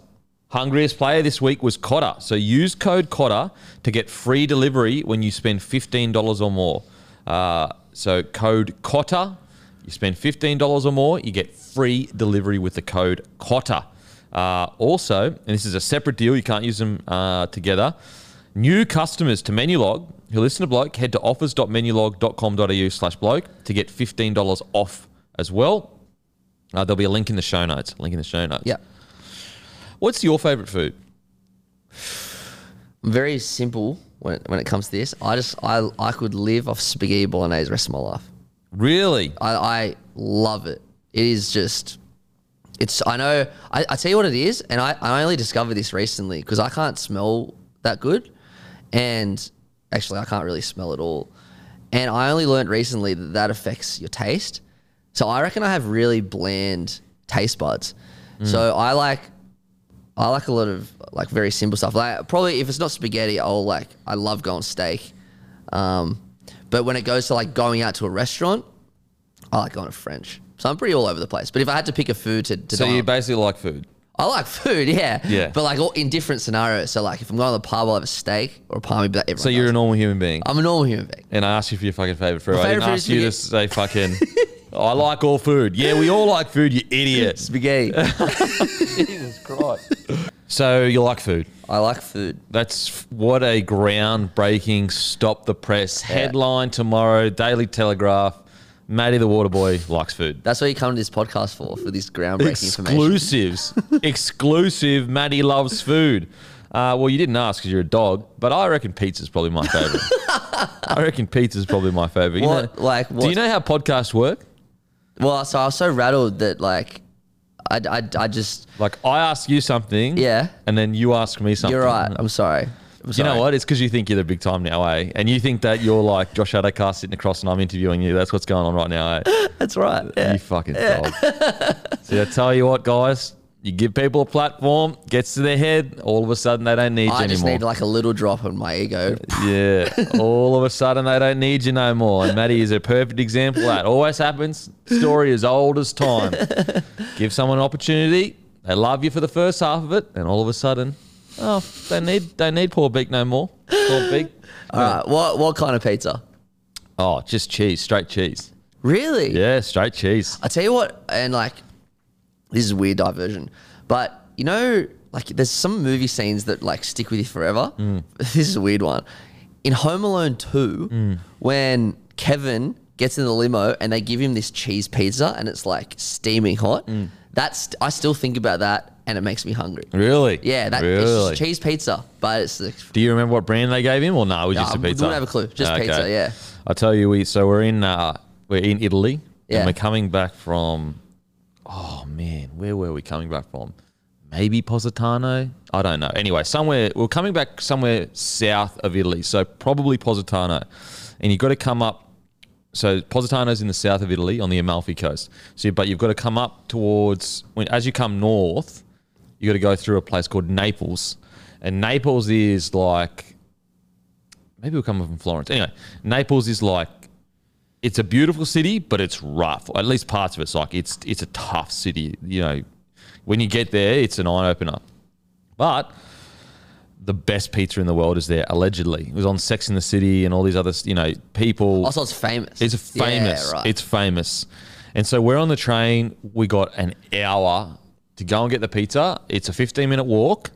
Hungriest player this week was Cotter. So use code Cotter to get free delivery when you spend $15 or more. Uh, so code Cotter, you spend $15 or more, you get free delivery with the code Cotter. Uh, also, and this is a separate deal, you can't use them uh, together. New customers to Menulog who listen to Bloke, head to offers.menulog.com.au slash bloke to get $15 off as well. Uh, there'll be a link in the show notes. Link in the show notes. Yeah, What's your favorite food? I'm very simple when when it comes to this. I just I I could live off spaghetti bolognese the rest of my life. Really? I, I love it. It is just, it's. I know. I, I tell you what it is, and I, I only discovered this recently because I can't smell that good, and actually I can't really smell at all, and I only learned recently that that affects your taste. So I reckon I have really bland taste buds. So I like, I like a lot of like very simple stuff. Like probably if it's not spaghetti, I'll like I love going steak. Um, but when it goes to like going out to a restaurant, I like going to French. So I'm pretty all over the place. But if I had to pick a food to, to So you on- basically like food. I like food, yeah. Yeah. But like all, in different scenarios. So like if I'm going to the pub, I'll have a steak or a palmy. But So you're a normal human being. I'm a normal human being. and I asked you for your fucking favorite food. I didn't ask you to say fucking. I like all food. Yeah, we all like food. You idiot. Spaghetti. Jesus Christ. So you like food. I like food. That's what a groundbreaking stop the press Yeah. headline tomorrow. Daily Telegraph. Matty the Waterboy likes food. That's what you come to this podcast for, for this groundbreaking information. Exclusives. Exclusive. Matty loves food. Uh, well, you didn't ask because you're a dog, but I reckon pizza's probably my favorite. I reckon pizza's probably my favorite. You What- know- like, Do you know how podcasts work? Well, so I was so rattled that like, I, I, I just, Like I ask you something, Yeah. and then you ask me something. you're right. I'm sorry. You know what? It's because you think you're the big time now, eh? And you think that you're like Josh Addo-Carr sitting across and I'm interviewing you. That's what's going on right now, eh? That's right. Yeah. You fucking dog. See, I tell you what, guys. You give people a platform, gets to their head, all of a sudden they don't need you anymore. I you just anymore. need like a little drop on my ego. Yeah. All of a sudden they don't need you no more. And Matty is a perfect example of that. Always happens. Story as old as time. Give someone an opportunity. They love you for the first half of it, and all of a sudden, oh, they need they need poor Beak no more. Poor Beak. All right. What what kind of pizza? Oh, just cheese, straight cheese. Really? Yeah, straight cheese. I tell you what, and like, this is a weird diversion, but you know, like, there's some movie scenes that like stick with you forever. Mm. This is a weird one. In Home Alone 2, mm. when Kevin gets in the limo and they give him this cheese pizza and it's like steaming hot, mm. that's I still think about that and it makes me hungry. Really? Yeah, that really. it's cheese pizza, but it's Do you remember what brand they gave him, or no? It was No, just a pizza. don't have a clue. Just pizza, yeah. I tell you, we so we're in uh, we're in Italy, Yeah. and we're coming back from. Oh man, where were we coming back from? Maybe Positano. I don't know. Anyway, somewhere we're coming back somewhere south of Italy, so probably Positano, and you've got to come up. So Positano's in the south of Italy on the Amalfi coast. So, but you've got to come up towards when as you come north, you've got to go through a place called Naples, and Naples is like maybe we're coming from Florence. Anyway, Naples is like it's a beautiful city, but it's rough. At least parts of it's like it's it's a tough city. You know, when you get there, it's an eye opener. But the best pizza in the world is there allegedly. It was on Sex in the City and all these other you know people. Oh, also it's famous. It's famous. Yeah, right. It's famous. And so we're on the train. We got an hour to go and get the pizza. It's a 15 minute walk.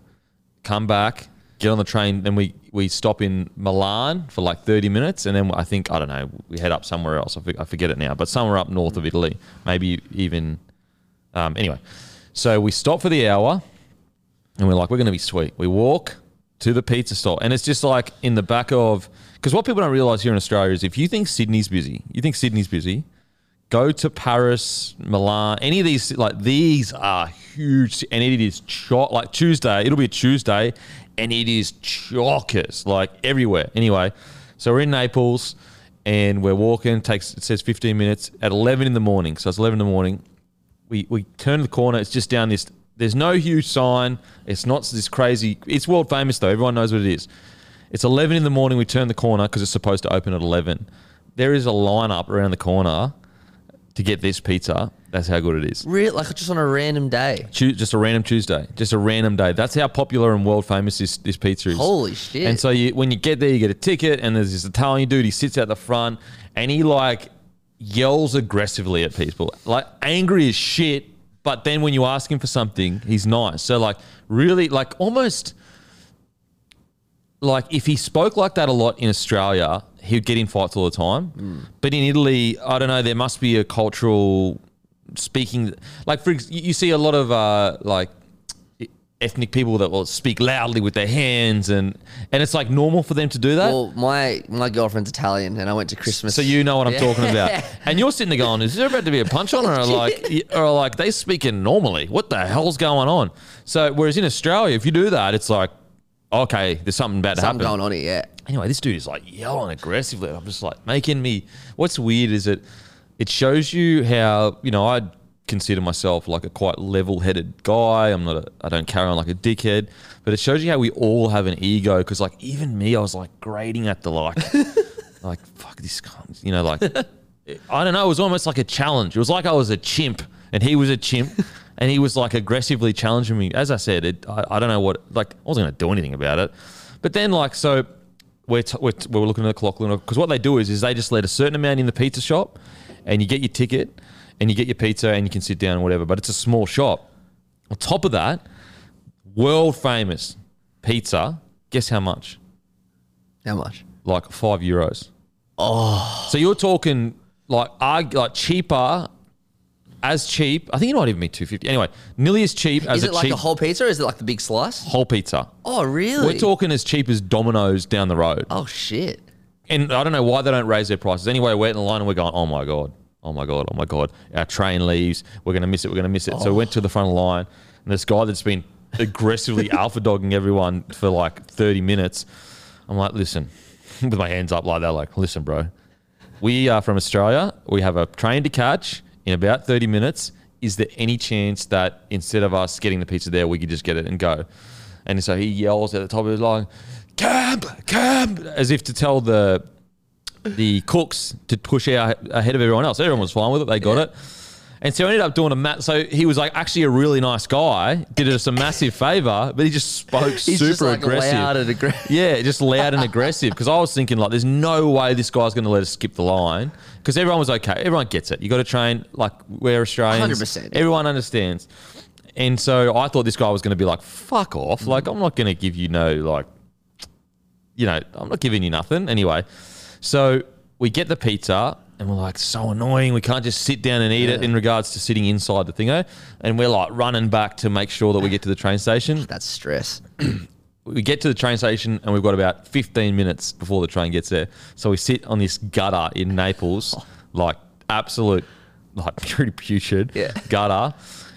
Come back, get on the train. Then we, we stop in Milan for like 30 minutes. And then I think, I don't know, we head up somewhere else. I, for- I forget it now, but somewhere up north of Italy. Maybe even, um, anyway. So we stop for the hour and we're like, we're going to be sweet. We walk to the pizza store, and it's just like in the back of because what people don't realize here in Australia is if you think Sydney's busy, you think Sydney's busy, go to Paris, Milan, any of these like these are huge, and it is chock like Tuesday. It'll be a Tuesday, and it is chockers like everywhere. Anyway, so we're in Naples. And we're walking. Takes it says 15 minutes at 11 in the morning. So it's 11 in the morning we we turn the corner. It's just down this. There's no huge sign. It's not this crazy. It's world famous though. Everyone knows what it is. It's 11 in the morning. We turn the corner because it's supposed to open at 11. There is a lineup around the corner to get this pizza. That's how good it is. Real, like just on a random day. Just a random Tuesday, just a random day. That's how popular and world famous this, this pizza is. Holy shit. And so you, when you get there, you get a ticket, and there's this Italian dude. He sits out the front, and he like yells aggressively at people, like angry as shit. But then when you ask him for something, he's nice. So like really, like almost like if he spoke like that a lot in Australia, he'd get in fights all the time. But in Italy, I don't know. There must be a cultural speaking. Like for you you see a lot of uh, like ethnic people that will speak loudly with their hands, and and it's like normal for them to do that. Well, my my girlfriend's Italian, and I went to Christmas. So you know what I'm Yeah. talking about, and you're sitting there going, "Is there about to be a punch on?" Or like, or like they speaking normally? What the hell's going on? So whereas in Australia, if you do that, it's like, okay, there's something bad to Something going on here. Yeah. Anyway, this dude is like yelling aggressively. I'm just like making me. What's weird is it, it shows you how you know I consider myself like a quite level-headed guy. I'm not. A, I don't carry on like a dickhead. But it shows you how we all have an ego. Because like even me, I was like grading at the like, like fuck this cunt. You know, like I don't know. It was almost like a challenge. It was like I was a chimp and he was a chimp. And he was like aggressively challenging me. As I said, it, I, I don't know what, like, I wasn't going to do anything about it. But then, like, so we're, t- we're, t- we're looking at the clock because uh, what they do is is they just let a certain amount in the pizza shop, and you get your ticket, and you get your pizza, and you can sit down and whatever. But it's a small shop. On top of that, world famous pizza. Guess how much? How much? Like five euros. Oh, so you're talking like arg- like cheaper, as cheap. I think it might even be two fifty. Anyway, nearly as cheap as Is it a like cheap a whole pizza or is it like the big slice? whole pizza. Oh, really? We're talking as cheap as Domino's down the road. Oh, shit. And I don't know why they don't raise their prices. Anyway, we're in the line and we're going, oh my God, oh my God, oh my God. Our train leaves. We're going to miss it. We're going to miss it. So we oh. went to the front of the line and this guy that's been aggressively alpha dogging everyone for like 30 minutes. I'm like, listen, with my hands up like that, like, listen, bro, we are from Australia. We have a train to catch in about 30 minutes. Is there any chance that instead of us getting the pizza there, we could just get it and go? And so he yells at the top of his lungs, cab, cab, as if to tell the the cooks to push out ahead of everyone else. Everyone was fine with it. They got Yeah. it. And so he ended up doing a mat. So he was like actually a really nice guy, did us a massive favor, but he just spoke He's super just like aggressive. loud and aggressive. Yeah, just loud and aggressive. Because I was thinking, like, there's no way this guy's going to let us skip the line. Because everyone was okay. Everyone gets it. You got to train, like, we're Australians. 100%. Everyone understands. And so I thought this guy was going to be like, fuck off. Mm. Like, I'm not going to give you no, like, you know, I'm not giving you nothing. Anyway, so we get the pizza and we're like, so annoying. We can't just sit down and eat it in regards to sitting inside the thingo. Eh? And we're like running back to make sure that we get to the train station That's stress. we get to the train station and we've got about 15 minutes before the train gets there. So we sit on this gutter in Naples, oh. like absolute, like pretty putrid Yeah. gutter.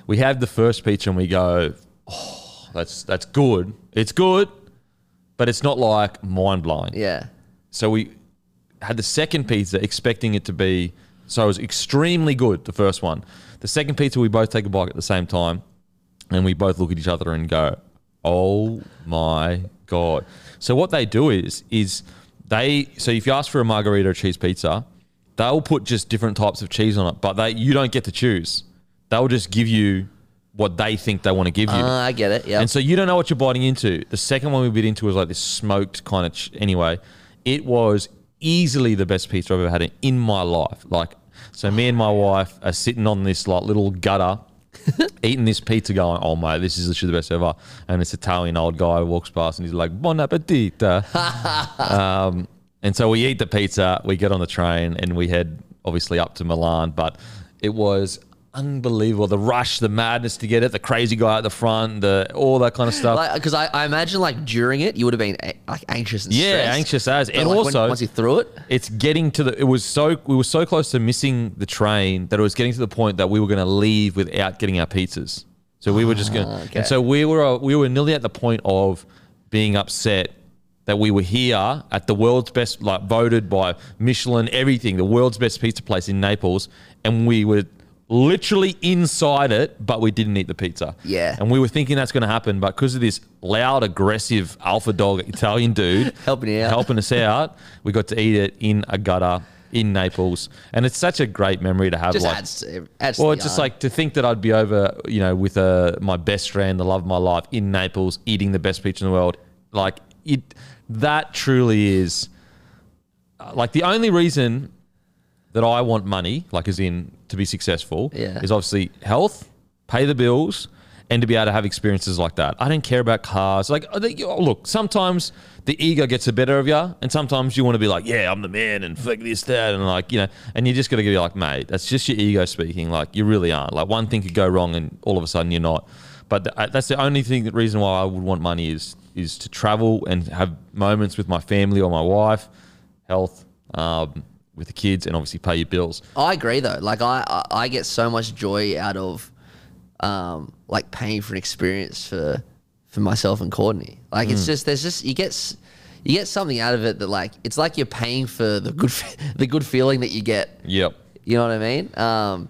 We have the first pizza and we go, oh, that's that's good. It's good, but it's not like mind blowing. Yeah. So we had the second pizza expecting it to be so it was extremely good, the first one. The second pizza we both take a bite at the same time and we both look at each other and go, "Oh my god." So what they do is is they so if you ask for a margarita or cheese pizza, they'll put just different types of cheese on it, but they you don't get to choose. They'll just give you what they think they want to give you. Uh, I get it. Yeah. And so you don't know what you're biting into. The second one we bit into was like this smoked kind of. Ch- anyway, it was easily the best pizza I've ever had in my life. Like, so me and my wife are sitting on this like little gutter, eating this pizza, going, "Oh mate, this is literally the best ever." And this Italian old guy walks past and he's like, "Bon appetit." um, and so we eat the pizza, we get on the train, and we head obviously up to Milan. But it was unbelievable the rush, the madness to get it, the crazy guy at the front, the all that kind of stuff. because I, I imagine like during it you would have been a- like anxious and yeah, stressed. anxious as, But, and like, when- also once you threw it, it's getting to the. It was so we were so close to missing the train that it was getting to the point that we were going to leave without getting our pizzas. So we were just going, Ah, okay. and so we were we were nearly at the point of being upset that we were here at the world's best, like voted by Michelin, everything, the world's best pizza place in Naples, and we were literally inside it, but we didn't eat the pizza. Yeah. and we were thinking that's going to happen, but because of this loud, aggressive alpha dog Italian dude Helping out. helping us out, we got to eat it in a gutter in Naples, and it's such a great memory to have. just like, adds to adds. well, it's just like to think that I'd be over, you know, with uh, my best friend, the love of my life, in Naples, eating the best pizza in the world. Like it, that truly is. uh, Like the only reason that I want money, like as in to be successful, Yeah. is obviously health, pay the bills, and to be able to have experiences like that. I don't care about cars. Like, oh, look, sometimes the ego gets the better of you, and sometimes you want to be like, yeah, I'm the man, and fuck this, that, and like, you know, and you're just going to be like, mate, that's just your ego speaking. Like, you really aren't. Like, one thing could go wrong, and all of a sudden you're not. But uh, that's the only thing, the reason why I would want money is is to travel and have moments with my family or my wife, health, um, with the kids, and obviously pay your bills. I agree though. Like I, I, get so much joy out of, um, like paying for an experience for, for myself and Courtney. Like Mm. it's just there's just you get, you get something out of it that like it's like you're paying for the good, the good feeling that you get. Yep. You know what I mean? Um,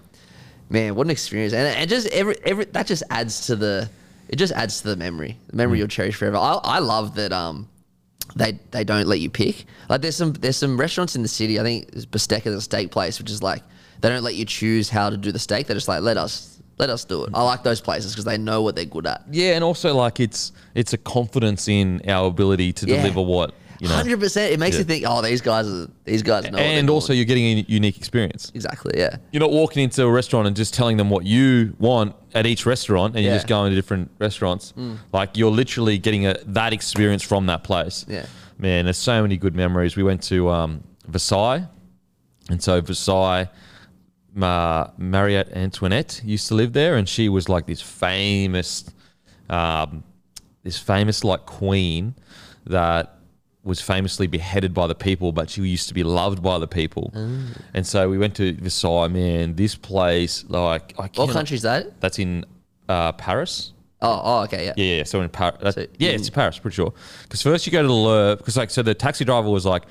man, what an experience! And and just every every that just adds to the, it just adds to the memory, the memory Mm. you'll cherish forever. I, I love that. Um, they they don't let you pick. Like there's some there's some restaurants in the city. I think there's Bistecca, the steak place, which is like they don't let you choose how to do the steak. They're just like let us let us do it. I like those places because they know what they're good at. Yeah, and also like it's it's a confidence in our ability to Yeah. deliver what you know, Hundred percent. It makes Yeah. you think, oh, these guys are these guys know. what and also doing. you're getting a unique experience. exactly, yeah. You're not walking into a restaurant and just telling them what you want at each restaurant, and you're just going to different restaurants. Like you're literally getting a, that experience from that place. Yeah. man, there's so many good memories. We went to um, Versailles, and so Versailles. Ma- Marie Antoinette used to live there, and she was like this famous, um, this famous like queen that was famously beheaded by the people, but she used to be loved by the people. And so we went to Versailles. Man, this place, like, I What cannot- country is that? That's in uh, Paris. Oh, oh, okay, yeah. Yeah, yeah. So in Paris, So yeah, in- it's Paris, pretty sure. Because first you go to the Louvre, because like so the taxi driver was like,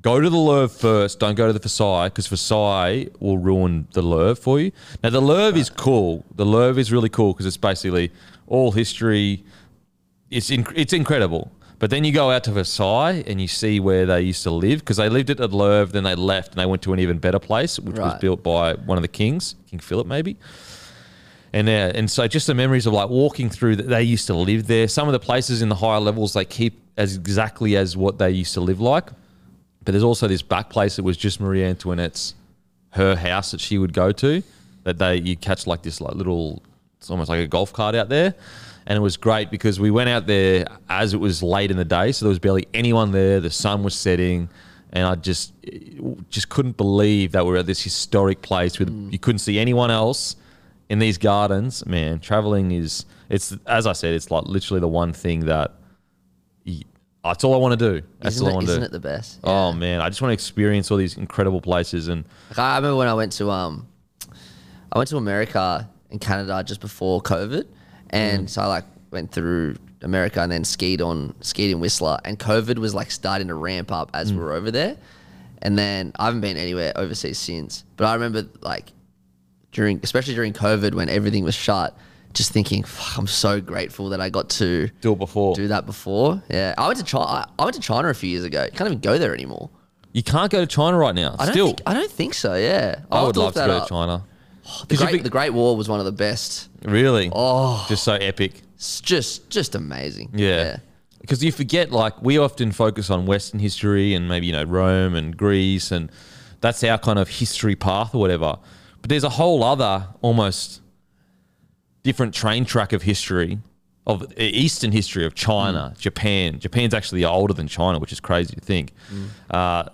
go to the Louvre first, don't go to the Versailles, because Versailles will ruin the Louvre for you. Now the Louvre is cool. The Louvre is really cool because it's basically all history. It's inc- it's incredible. But then you go out to Versailles and you see where they used to live because they lived at the Louvre, then they left and they went to an even better place, which was built by one of the kings, King Philip maybe. And uh, and so just the memories of like walking through that they used to live there. Some of the places in the higher levels they keep as exactly as what they used to live like. But there's also this back place that was just Marie Antoinette's her house that she would go to. That they you catch like this like little it's almost like a golf cart out there. And it was great because we went out there as it was late in the day, so there was barely anyone there. The sun was setting, and I just just couldn't believe that we we're at this historic place with you couldn't see anyone else in these gardens. Man, traveling is it's as I said, it's like literally the one thing that you, that's all I want to do. That's Isn't, all I want to isn't do. it the best? Oh man, I just want to experience all these incredible places and Like, I remember when I went to um, I went to America and Canada just before COVID, and Mm. so I like went through America and then skied on skied in Whistler, and COVID was like starting to ramp up as Mm. we were over there, and then I haven't been anywhere overseas since. But I remember like during, especially during COVID when everything was shut, just thinking, Fuck, I'm so grateful that I got to do it before. do that before. Yeah, I went to China. I went to China a few years ago. You can't even go there anymore. You can't go to China right now. I don't Still, think. I don't think so. Yeah, I would love to go to. China. The 'Cause if Great, it- the Great Wall was one of the best. Really? Oh, Just so epic. it's just just amazing. Yeah. Because you forget, like, we often focus on Western history and maybe, you know, Rome and Greece, and that's our kind of history path or whatever. But there's a whole other almost different train track of history, of Eastern history of China, Japan. Japan's actually older than China, which is crazy to think. Uh,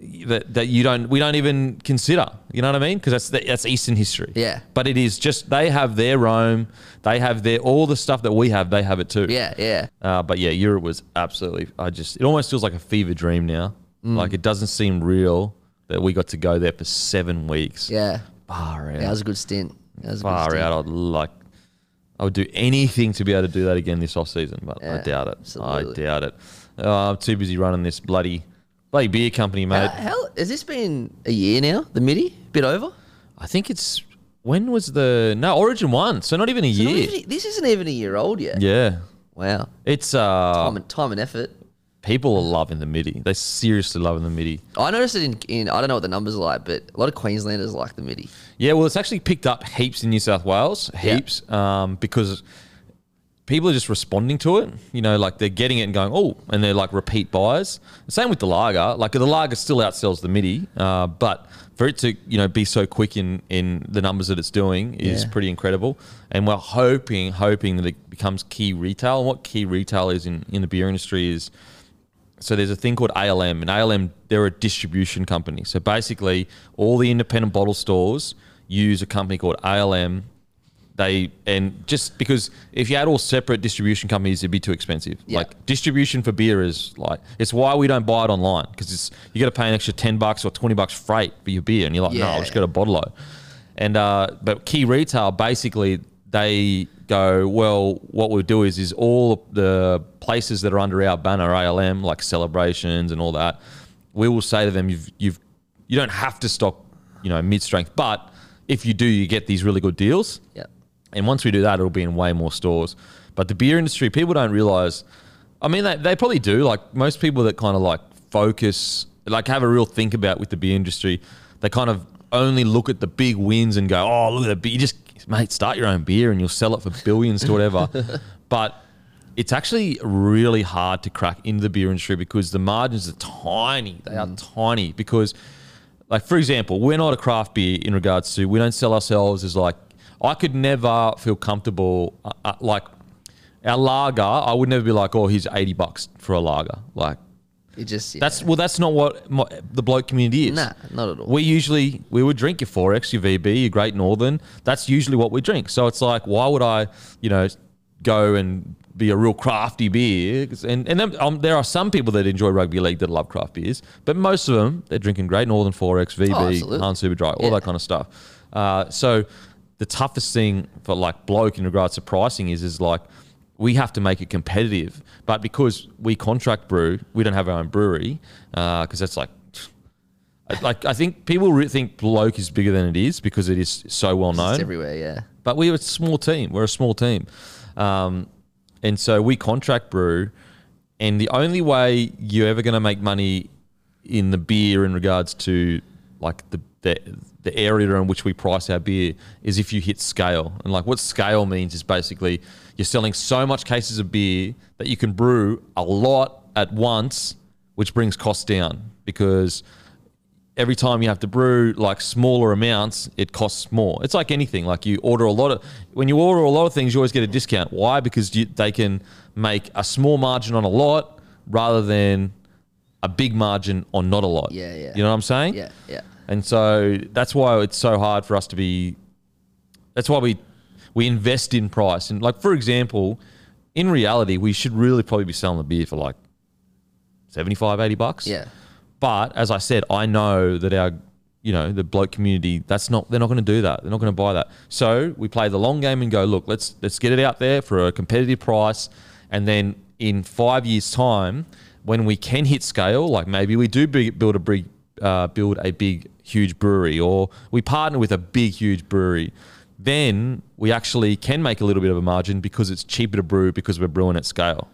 that, that you don't we don't even consider you know what I mean because that's that's Eastern history Yeah. but it is just they have their Rome they have their all the stuff that we have they have it too yeah, yeah. uh, but yeah, Europe was absolutely. I just it almost feels like a fever dream now. Like it doesn't seem real that we got to go there for seven weeks. Yeah, far out. that was a good stint. That was a good far stint. out. I'd like. I would do anything to be able to do that again this off season, but I doubt it. absolutely. I doubt it. Uh, I'm too busy running this bloody bloody beer company, mate. Uh, hell, has this been a year now? The midi, A bit over. I think it's when was the no Origin one, so not even a So year. even- this isn't even a year old yet. Yeah, Wow. it's uh Time and, time and effort. people are loving the MIDI. They seriously loving the MIDI. I noticed it in, in I don't know what the numbers are like, but a lot of Queenslanders like the midi. Yeah, well, it's actually picked up heaps in New South Wales, heaps, um, because people are just responding to it. You know, like they're getting it and going, oh, and they're like repeat buyers. Same with the lager. Like the lager still outsells the MIDI, uh, but for it to you know be so quick in in the numbers that it's doing is Yeah. pretty incredible. And we're hoping, hoping that it becomes key retail. And what key retail is in in the beer industry is so there's a thing called ALM, and ALM they're a distribution company. So basically, all the independent bottle stores use a company called ALM. They and just because if you had all separate distribution companies, it'd be too expensive. Yeah. Like distribution for beer is like it's why we don't buy it online because it's you got to pay an extra ten bucks or twenty bucks freight for your beer, and you're like, no, I'll just Yeah. go to Bottle And uh, but key retail basically they go well. What we'll do is is all the places that are under our banner ALM like Cellarbrations and all that. We will say to them, you've you've you don't have to stock you know mid strength, but if you do, you get these really good deals. Yeah. And once we do that, it'll be in way more stores. But the beer industry, people don't realize. I mean, they, they probably do. Like most people that kind of like focus, like have a real think about with the beer industry, they kind of only look at the big wins and go, "Oh, look at the beer." You just mate, start your own beer and you'll sell it for billions to whatever. but it's actually really hard to crack into the beer industry because the margins are tiny. They are mm. tiny because like for example, we're not a craft beer in regards to we don't sell ourselves as like I could never feel comfortable uh, uh, like our lager. I would never be like, oh, here's eighty bucks for a lager. Like It just yeah. that's well, that's not what my, the bloke community is. Nah, not at all. We usually we would drink your XXXX, your VB, your Great Northern. That's usually what we drink. So it's like, why would I, you know, go and be a real crafty beer. And and um, there are some people that enjoy rugby league that love craft beers, but most of them they're drinking Great Northern XXXX, VB, Oh. Super Dry, all Yeah. that kind of stuff. Uh, so the toughest thing for like bloke in regards to pricing is is like we have to make it competitive. But because we contract brew, we don't have our own brewery because that's like. Like I think people re- think bloke is bigger than it is because it is so well known. It's everywhere, yeah. But we're a small team. We're a small team. Um, and so we contract brew. And the only way you're ever going to make money in the beer in regards to like the, the, the area in which we price our beer is if you hit scale. And like what scale means is basically you're selling so much cases of beer that you can brew a lot at once, which brings costs down because every time you have to brew like smaller amounts, it costs more. It's like anything. Like you order a lot of when you order a lot of things, you always get a discount. Why? Because you, they can make a small margin on a lot rather than a big margin on not a lot. Yeah, yeah. You know what I'm saying? Yeah, yeah. And so that's why it's so hard for us to be. That's why we we invest in price. And like for example, in reality, we should really probably be selling the beer for like 75, 80 bucks. Yeah. But as I said, I know that our, you know, the bloke community, that's not they're not going to do that. They're not going to buy that. So we play the long game and go, look, let's let's get it out there for a competitive price, and then in five years' time, when we can hit scale, like maybe we do big, build a big uh, build a big huge brewery, or we partner with a big huge brewery. Then we actually can make a little bit of a margin because it's cheaper to brew because we're brewing at scale.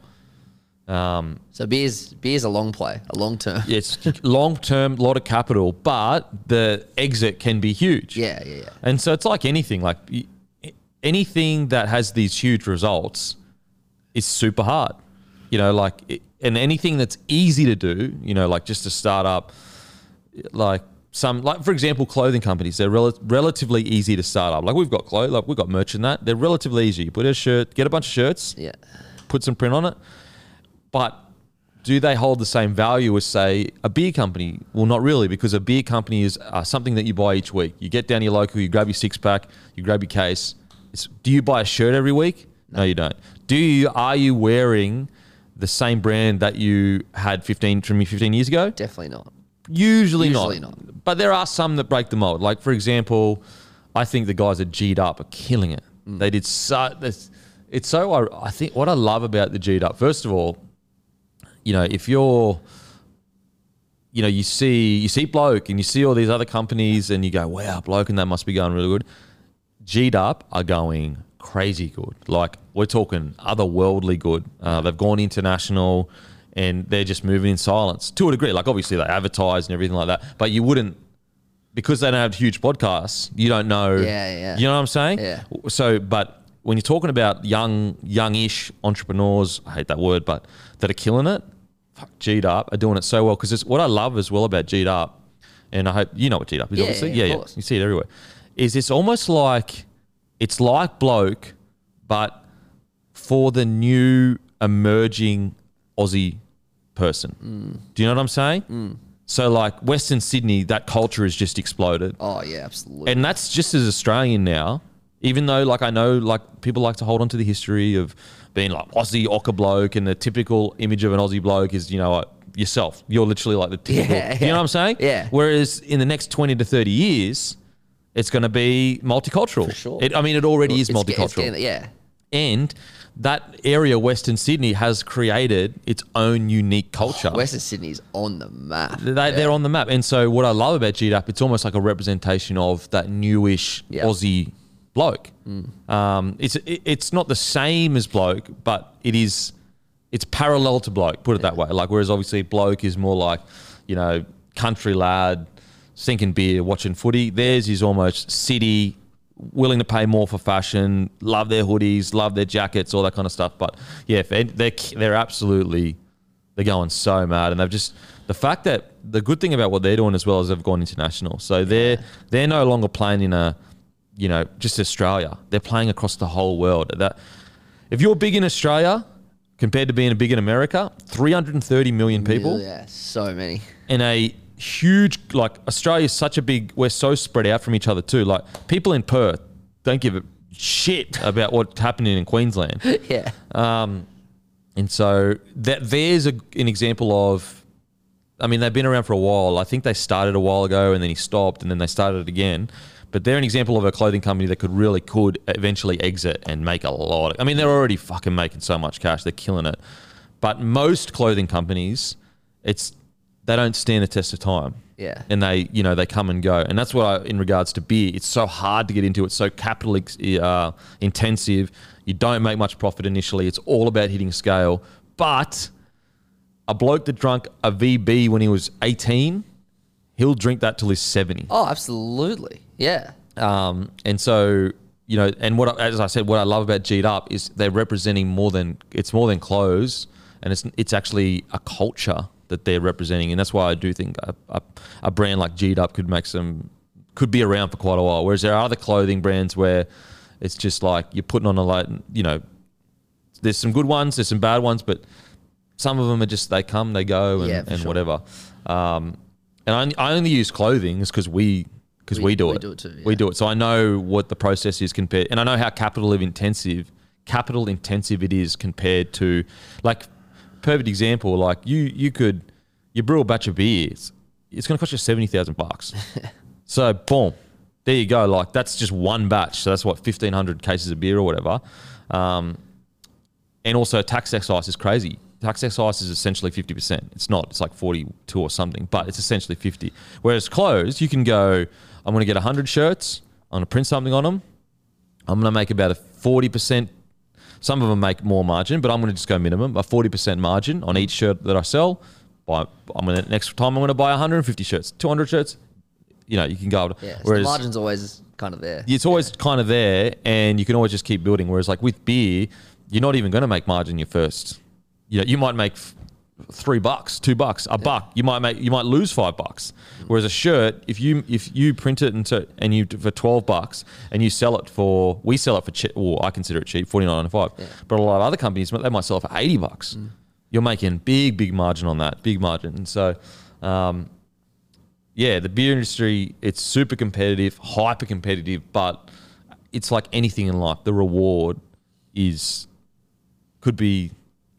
Um, So beer's beer's a long play, a long term. it's long term, lot of capital, but the exit can be huge. Yeah, yeah, yeah. And so it's like anything, like anything that has these huge results is super hard. You know, like, it- and anything that's easy to do, you know, like just to start up, like some, like for example, clothing companies, they're rel- relatively easy to start up. Like we've got clothes, like we've got merch in that. They're relatively easy. You put a shirt, get a bunch of shirts, Yeah. put some print on it. But do they hold the same value as, say, a beer company? Well, not really, because a beer company is uh, something that you buy each week. You get down your local, you grab your six pack, you grab your case. It's, do you buy a shirt every week? No. you don't. Do you? Are you wearing the same brand that you had 15 from me 15 years ago? Definitely not. Usually, Usually not. not. But there are some that break the mold. Like for example, I think the guys at G'd Up are killing it. Mm. They did so. It's, it's so. I, I think what I love about the G'd Up. First of all, you know, if you're, you know, you see you see bloke and you see all these other companies and you go, wow, bloke, and that must be going really good. G'd Up are going crazy good. Like we're talking otherworldly good. Uh, they've gone international, and they're just moving in silence to a degree. Like obviously they advertise and everything like that, but you wouldn't because they don't have huge podcasts. You don't know. Yeah, yeah. You know what I'm saying? Yeah. So, but when you're talking about young, youngish entrepreneurs, I hate that word, but that are killing it, fuck, G'd Up are doing it so well. Because it's what I love as well about G'd Up, and I hope you know what G'd Up is, Yeah, obviously. yeah, Yeah, yeah. You see it everywhere. Is it's almost like it's like bloke, but for the new emerging Aussie person. Mm. Do you know what I'm saying? So like Western Sydney, that culture has just exploded. Oh yeah, absolutely. And that's just as Australian now. Even though, like, I know, like, people like to hold on to the history of being like Aussie Ocker bloke, and the typical image of an Aussie bloke is, you know, like, yourself. You're literally like the typical. Yeah, You know what I'm saying? Yeah. Whereas in the next 20 to 30 years, it's going to be multicultural. For sure. It, I mean, it already is It's it's multicultural. yeah. and that area, Western Sydney, has created its own unique culture. Western Sydney's on the map. They, They're on the map. And so what I love about G'd Up, it's almost like a representation of that newish Yeah. Aussie bloke. Um, it's it, it's not the same as bloke, but it is it's parallel to bloke. Put it that way. Like whereas obviously bloke is more like you know country lad, sinking beer, watching footy. Theirs is almost city. Willing to pay more for fashion, love their hoodies, love their jackets, all that kind of stuff. But yeah, they're they're, absolutely they're going so mad, and they've just the fact that the good thing about what they're doing as well is they've gone international. So they're they're no longer playing in a you know just Australia. They're playing across the whole world. That if you're big in Australia compared to being a big in America, 330 million people Yeah, so many. in a huge like Australia is such a big we're so spread out from each other too. Like people in Perth don't give a shit about what's happening in Queensland. yeah. Um, and so that there's a, an example of, I mean, they've been around for a while. I think they started a while ago and then he stopped and then they started it again. but they're an example of a clothing company that could really could eventually exit and make a lot. Of, I mean, they're already fucking making so much cash; they're killing it. But most clothing companies, it's they don't stand the test of time. Yeah. and they you know they come and go, and that's what I, in regards to beer, it's so hard to get into. It's so capital ex- uh, intensive. You don't make much profit initially. It's all about hitting scale, but a bloke that drank a VB when he was 18, he'll drink that till he's 70. Oh, absolutely. Yeah. Um, and so, you know, and what, I- as I said, what I love about G'd Up is they're representing more than, it's more than clothes and it's, it's actually a culture that they're representing. And that's why I do think a, a, a brand like G'd Up could make some, could be around for quite a while. Whereas there are other clothing brands where it's just like you're putting on a light, you know, there's some good ones, there's some bad ones, but some of them are just they come, they go, and, Yeah, and sure. whatever. Um, and I, I only use clothing is because we because we, We- do we it. do it too, We do it, so I know what the process is compared, and I know how capital intensive capital intensive it is compared to like perfect example. Like you you could you brew a batch of beers, it's going to cost you seventy thousand bucks. so boom, there you go. Like that's just one batch. So that's what fifteen hundred cases of beer or whatever. Um, and also tax excise is crazy. Tax excise is essentially 50%. It's not, it's like 42 or something, but it's essentially 50. Whereas clothes, you can go, I'm going to get 100 shirts, I'm going to print something on them, I'm going to make about a 40%. Some of them make more margin, but I'm going to just go minimum, a 40% margin on each shirt that I sell. Buy, I'm going to, next time I'm going to buy 150 shirts, 200 shirts, you know, you can go. Yeah. So the margin's always kind of there. it's always kind of there and you can always just keep building whereas like with beer you're not even going to make margin your first you know you might make three bucks two bucks a buck. You might make you might lose five bucks. Whereas a shirt if you if you print it into and you for 12 bucks and you sell it for we sell it for cheap well i consider it cheap 49.95 but a lot of other companies they might sell it for 80 bucks. You're making big big margin on that big margin. And so um, yeah, the beer industry, it's super competitive, hyper competitive, but it's like anything in life. The reward is could be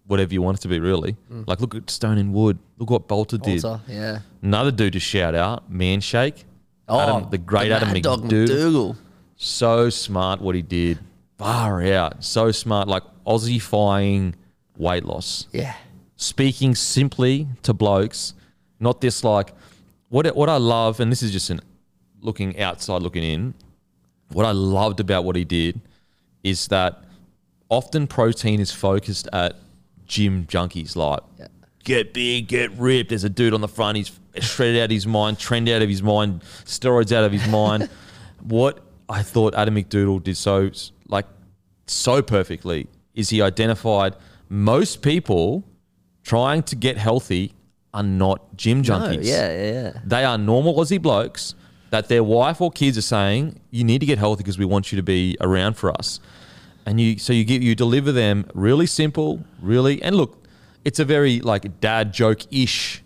whatever you want it to be, really. Hmm. Like look at Stone and Wood. Look what Balter did. Balter, yeah. Another dude to shout out, Manshake. Oh, Adam, the great Adam Mad Dog MacDougall. MacDougall. So smart what he did. Far out. So smart. Like Aussie-fying weight loss Yeah. speaking simply to blokes, not this like what what I love, and this is just an looking outside, looking in. What I loved about what he did is that often protein is focused at gym junkies, like Yeah. get big, get ripped. There's a dude on the front, he's shredded out of his mind, trend out of his mind, steroids out of his mind. what I thought Adam MacDougall did so like so perfectly is he identified most people trying to get healthy are not gym No, junkies. yeah, yeah, yeah. They are normal Aussie blokes that their wife or kids are saying, "You need to get healthy because we want you to be around for us." And you, so you give you deliver them really simple, really, and look, it's a very like dad joke ish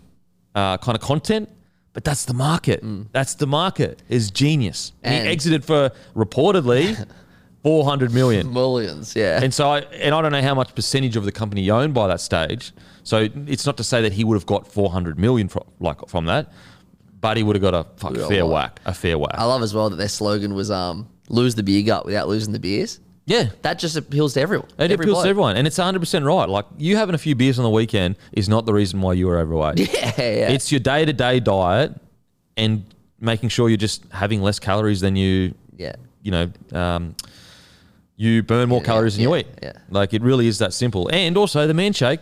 uh, kind of content, but that's the market. That's the market. Is genius. And, And- he exited for reportedly four hundred million. Millions, yeah. And so, I, and I don't know how much percentage of the company he owned by that stage. So it's not to say that he would have got 400 million from, like from that, but he would have got a fuck, fair whack, a fair whack. I love as well that their slogan was um, lose the beer gut without losing the beers. Yeah. That just appeals to everyone. It appeals bloke. to everyone, and it's 100 percent right. Like you having a few beers on the weekend is not the reason why you are overweight. Yeah, yeah. It's your day to day diet and making sure you're just having less calories than you, yeah. you know, um, you burn more Yeah, calories than you eat. yeah. Like it really is that simple. And also the man shake,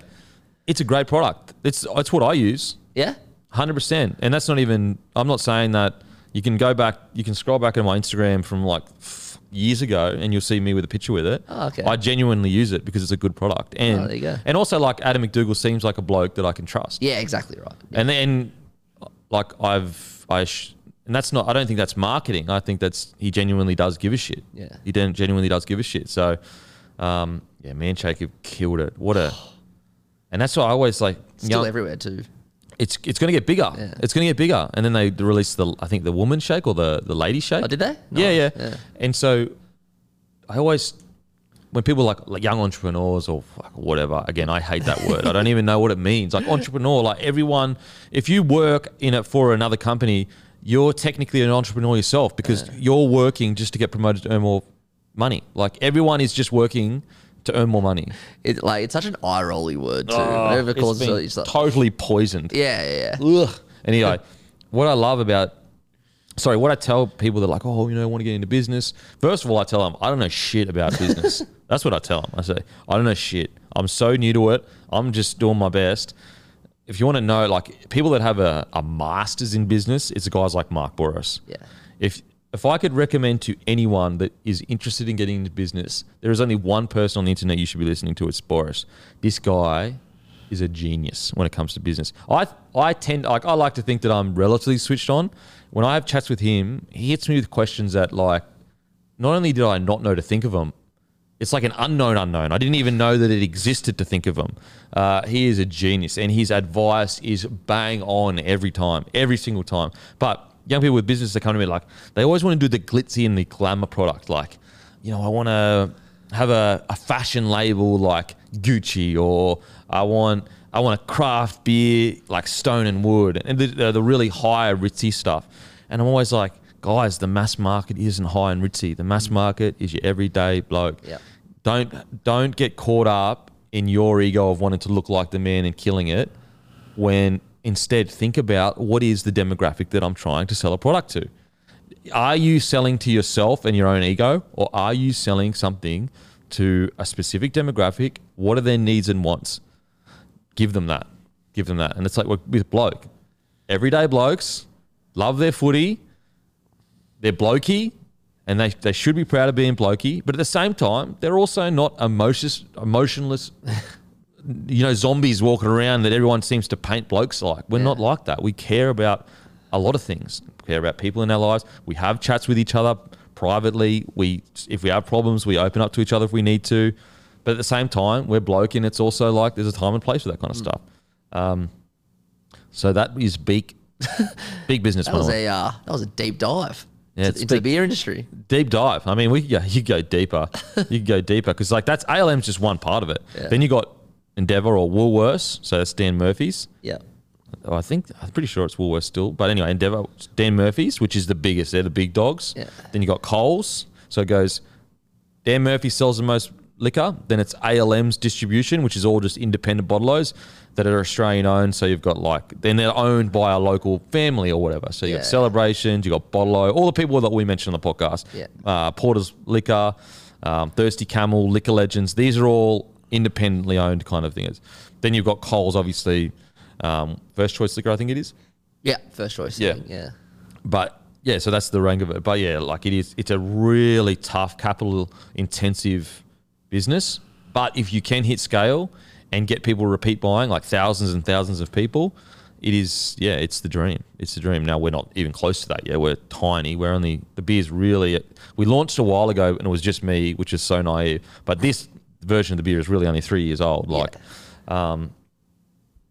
it's a great product. It's it's what I use. Yeah? Hundred percent, and that's not even. I'm not saying that you can go back. You can scroll back on my Instagram from like years ago, and you'll see me with a picture with it. Oh, okay. I genuinely use it because it's a good product, and Oh, there you go. and also like Adam MacDougall seems like a bloke that I can trust. Yeah, exactly right. And then, like I've I, sh- and that's not. I don't think that's marketing. I think that's he genuinely does give a shit. Yeah. he genuinely does give a shit. So, um, yeah, Manshake have killed it. What a, and that's why I always like. Still young- everywhere too. It's it's going to get bigger. Yeah. It's going to get bigger, and then they released the I think the woman shake or the the lady shake. Oh, did they? Yeah, yeah, yeah. And so I always when people like, like young entrepreneurs or whatever. Again, I hate that word. I don't even know what it means. Like entrepreneur, like everyone. If you work in it for another company, you're technically an entrepreneur yourself because you're working just to get promoted to earn more money. Like everyone is just working to earn more money. It, like it's such an eye rolly word too. Ah, Whatever It's it, it's like, totally poisoned. yeah, yeah, yeah. Ugh. Anyway, what I love about, sorry, what I tell people that are like, oh, you know, I want to get into business. First of all, I tell them I don't know shit about business. That's what I tell them. I say I don't know shit. I'm so new to it. I'm just doing my best. If you want to know, like people that have a, a master's in business, it's guys like Mark Bouris. Yeah. If if I could recommend to anyone that is interested in getting into business, there is only one person on the internet you should be listening to. It's Bouris. This guy is a genius when it comes to business. I I tend like I like to think that I'm relatively switched on. When I have chats with him, he hits me with questions that like not only did I not know to think of them, it's like an unknown unknown. I didn't even know that it existed to think of him. Uh, he is a genius, and his advice is bang on every time, every single time. But young people with business that come to me like they always want to do the glitzy and the glamour product. Like, you know, I want to have a, a fashion label like Gucci, or I want I want a craft beer like Stone and Wood, and the, the, the really high ritzy stuff. And I'm always like, guys, the mass market isn't high and ritzy. The mass mm. market is your everyday bloke. Yep. Don't don't get caught up in your ego of wanting to look like the man and killing it when instead think about what is the demographic that I'm trying to sell a product to. Are you selling to yourself and your own ego or are you selling something to a specific demographic? What are their needs and wants? Give them that. Give them that. And it's like with bloke. Everyday blokes love their footy, they're blokey and they, they should be proud of being blokey, but at the same time, they're also not emotions, emotionless, you know, zombies walking around that everyone seems to paint blokes like. We're not like that. We care about a lot of things. We care about people in our lives. We have chats with each other privately. We, if we have problems, we open up to each other if we need to. But at the same time, we're bloke, and it's also like there's a time and place for that kind of Mm. stuff. Um, so that is big, big business. That was a uh, that was a deep dive Yeah, into, it's into the beer industry. deep dive. I mean, we go, you go deeper. you go deeper because like that's ALM's just one part of it. Yeah. Then you got Endeavour or Woolworths, so that's Dan Murphy's. Yeah, Oh, I think I'm pretty sure it's Woolworths still, but anyway, Endeavour, Dan Murphy's, which is the biggest. They're the big dogs. Yeah. Then you got Coles, so it goes. Dan Murphy sells the most liquor. Then it's ALM's distribution, which is all just independent bottlers that are Australian owned. So you've got like then they're owned by a local family or whatever. So you Yeah. got Cellarbrations, you got BottleO, all the people that we mentioned on the podcast. Yeah. Uh, Porter's Liquor, um, Thirsty Camel, Liquor Legends. These are all independently owned kind of thing is. Then you've got Coles, obviously, um, first choice liquor, I think it is. yeah, first choice. Yeah. yeah. But yeah, so that's the rank of it. But yeah, like it is, it's a really tough, capital intensive business. But if you can hit scale and get people repeat buying, like thousands and thousands of people, it is, yeah, it's the dream. It's the dream. Now we're not even close to that Yeah, We're tiny. We're only, the beer's really, we launched a while ago and it was just me, which is so naive. But this version of the beer is really only three years old. Like, um,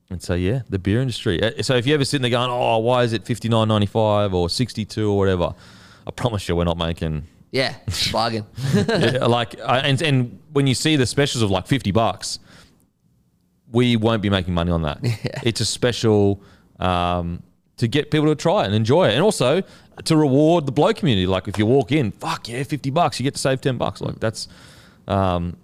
and so yeah, the beer industry. Uh, So if you ever sitting there going, "Oh, why is it fifty nine ninety five or sixty two or whatever?" I promise you, we're not making. Yeah, bargain. Yeah, like, I- and and when you see the specials of like fifty bucks, we won't be making money on that. It's a special um, to get people to try it and enjoy it, and also to reward the blow community. Like if you walk in, fuck yeah, fifty bucks, you get to save ten bucks. Like that's. Um,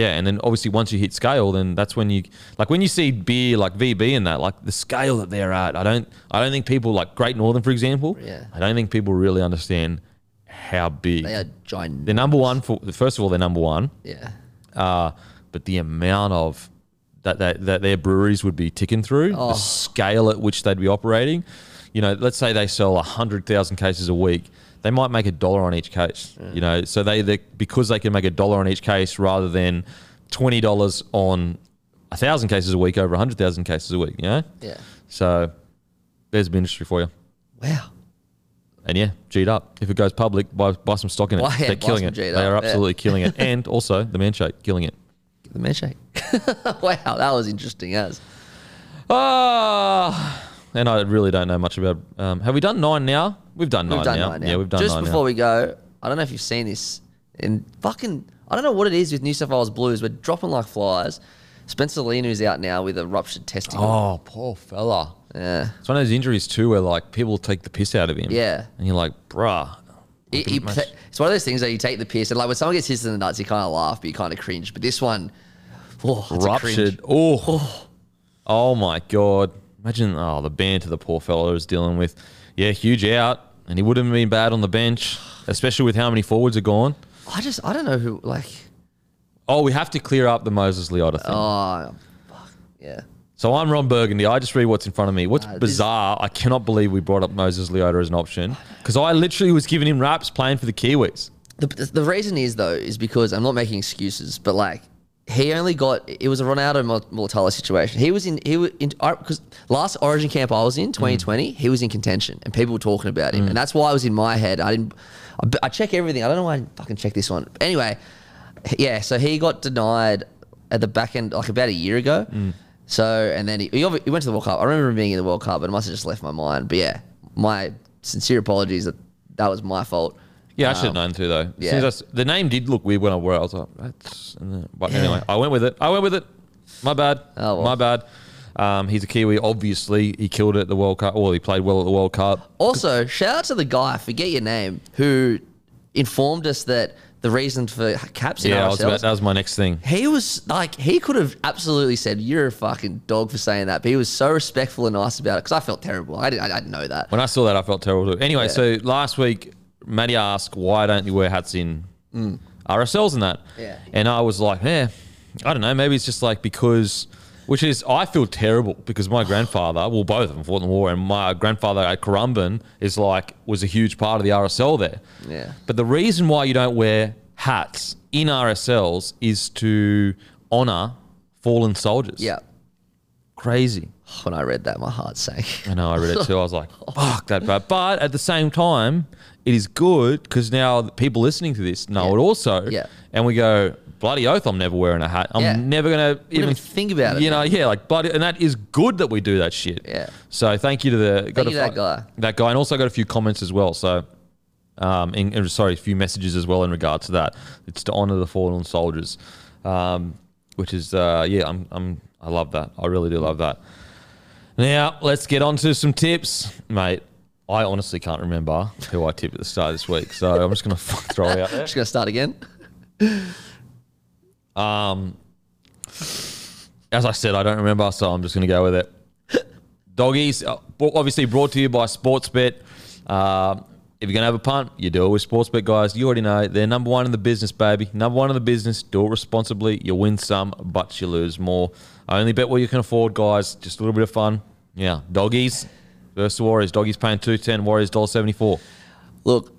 yeah, and then obviously once you hit scale, then that's when you like when you see beer like VB and that, like the scale that they're at. I don't, I don't think people like Great Northern, for example. Yeah. I don't think people really understand how big they are giant. they're number one for. First of all, they're number one, yeah, uh, but the amount of that, that that their breweries would be ticking through, Oh. the scale at which they'd be operating. You know, let's say they sell hundred thousand cases a week. They might make a dollar on each case. You know, so they, they because they can make a dollar on each case rather than twenty dollars on a thousand cases a week over a hundred thousand cases a week. You know, yeah. so there's an industry for you. Wow. And yeah, G'd up. If it goes public, buy, buy some stock in it. Buy- yeah, They're killing it. They are yeah. absolutely killing it. And also the man shake, killing it. The man shake. wow, that was interesting as. Ah, and I really don't know much about. Um, have we done nine now? We've done nine We've done now. nine now. Yeah, we've done Just nine before now. we go, I don't know if you've seen this. In fucking, I don't know what it is with New South Wales Blues. We're dropping like flies. Spencer Leniu is out now with a ruptured testicle. Oh, poor fella. Yeah. It's one of those injuries too where like people take the piss out of him. Yeah. And you're like, bruh. Much- it's one of those things that you take the piss and like when someone gets hit in the nuts, you kind of laugh, but you kind of cringe. But this one, oh, ruptured. Oh. oh. oh my god! Imagine oh the banter the poor fellow is dealing with. Yeah, huge out, and he wouldn't have been bad on the bench, especially with how many forwards are gone. I just, I don't know who, like, Oh, we have to clear up the Moses Leota thing. oh, fuck, yeah. So I'm Ron Burgundy. I just read what's in front of me. What's Uh, bizarre, I cannot believe we brought up Moses Leota as an option because I literally was giving him raps playing for the Kiwis. The, the reason is though is because I'm not making excuses, but like he only got it was a Ronaldo Mor- Mulitalo situation. He was in he was in because last Origin camp I was in mm. 2020, he was in contention and people were talking about him, mm. and that's why I was in my head. I didn't. I, I check everything. I don't know why I didn't fucking check this one. Anyway, yeah. So he got denied at the back end like about a year ago. Mm. So and then he, he he went to the World Cup. I remember him being in the World Cup, but it must have just left my mind. But yeah, my sincere apologies that that was my fault. Yeah, I should have known too, though. As yeah. soon as I s- the name did look weird when I wore it. I was like, that's. But anyway, I went with it. I went with it. My bad. Oh, well. My bad. Um, he's a Kiwi. Obviously, he killed it at the World Cup. Well, he played well at the World Cup. Also, shout out to the guy, I forget your name, who informed us that the reason for caps in Yeah, I was about, that was my next thing. he was like, he could have absolutely said, "You're a fucking dog for saying that," but he was so respectful and nice about it because I felt terrible. I didn't, I didn't know that. When I saw that, I felt terrible too. Anyway, so last week, Matty asked, why don't you wear hats in RSLs and that? Mm. Yeah. And I was like, yeah, I don't know. Maybe it's just like because, which is, I feel terrible because my grandfather, well, both of them fought in the war, and my grandfather at Currumbin is like, was a huge part of the RSL there. Yeah. But the reason why you don't wear hats in RSLs is to honor fallen soldiers. Yeah. Crazy. When I read that, my heart sank. I know, I read it too. I was like, fuck that bad. But at the same time, it is good because now the people listening to this know Yeah. it also. Yeah. And we go, bloody oath, I'm never wearing a hat. I'm Yeah. never going to even think about it, You know, man. yeah, like, bloody, and that is good that we do that shit. Yeah. So thank you to the, got a that guy. That guy. And also got a few comments as well. So, um, in, in- sorry, a few messages as well in regards to that. It's to honor the fallen soldiers, um, which is, uh, yeah, I'm, I'm, I love that. I really do love that. Now, let's get on to some tips. Mate, I honestly can't remember who I tipped at the start of this week. So I'm just going to throw it out there. Just gonna start again. As I said, I don't remember, so I'm just going to go with it. Doggies, uh, obviously brought to you by Sportsbet. Uh, if you're going to have a punt, you do it with Sportsbet, guys. You already know they're number one in the business, baby. Number one in the business. Do it responsibly. You win some, but you lose more. Only bet what you can afford, guys. Just a little bit of fun. Yeah, doggies versus the Warriors. Doggies paying two ten. Warriors dollar seventy four. Look,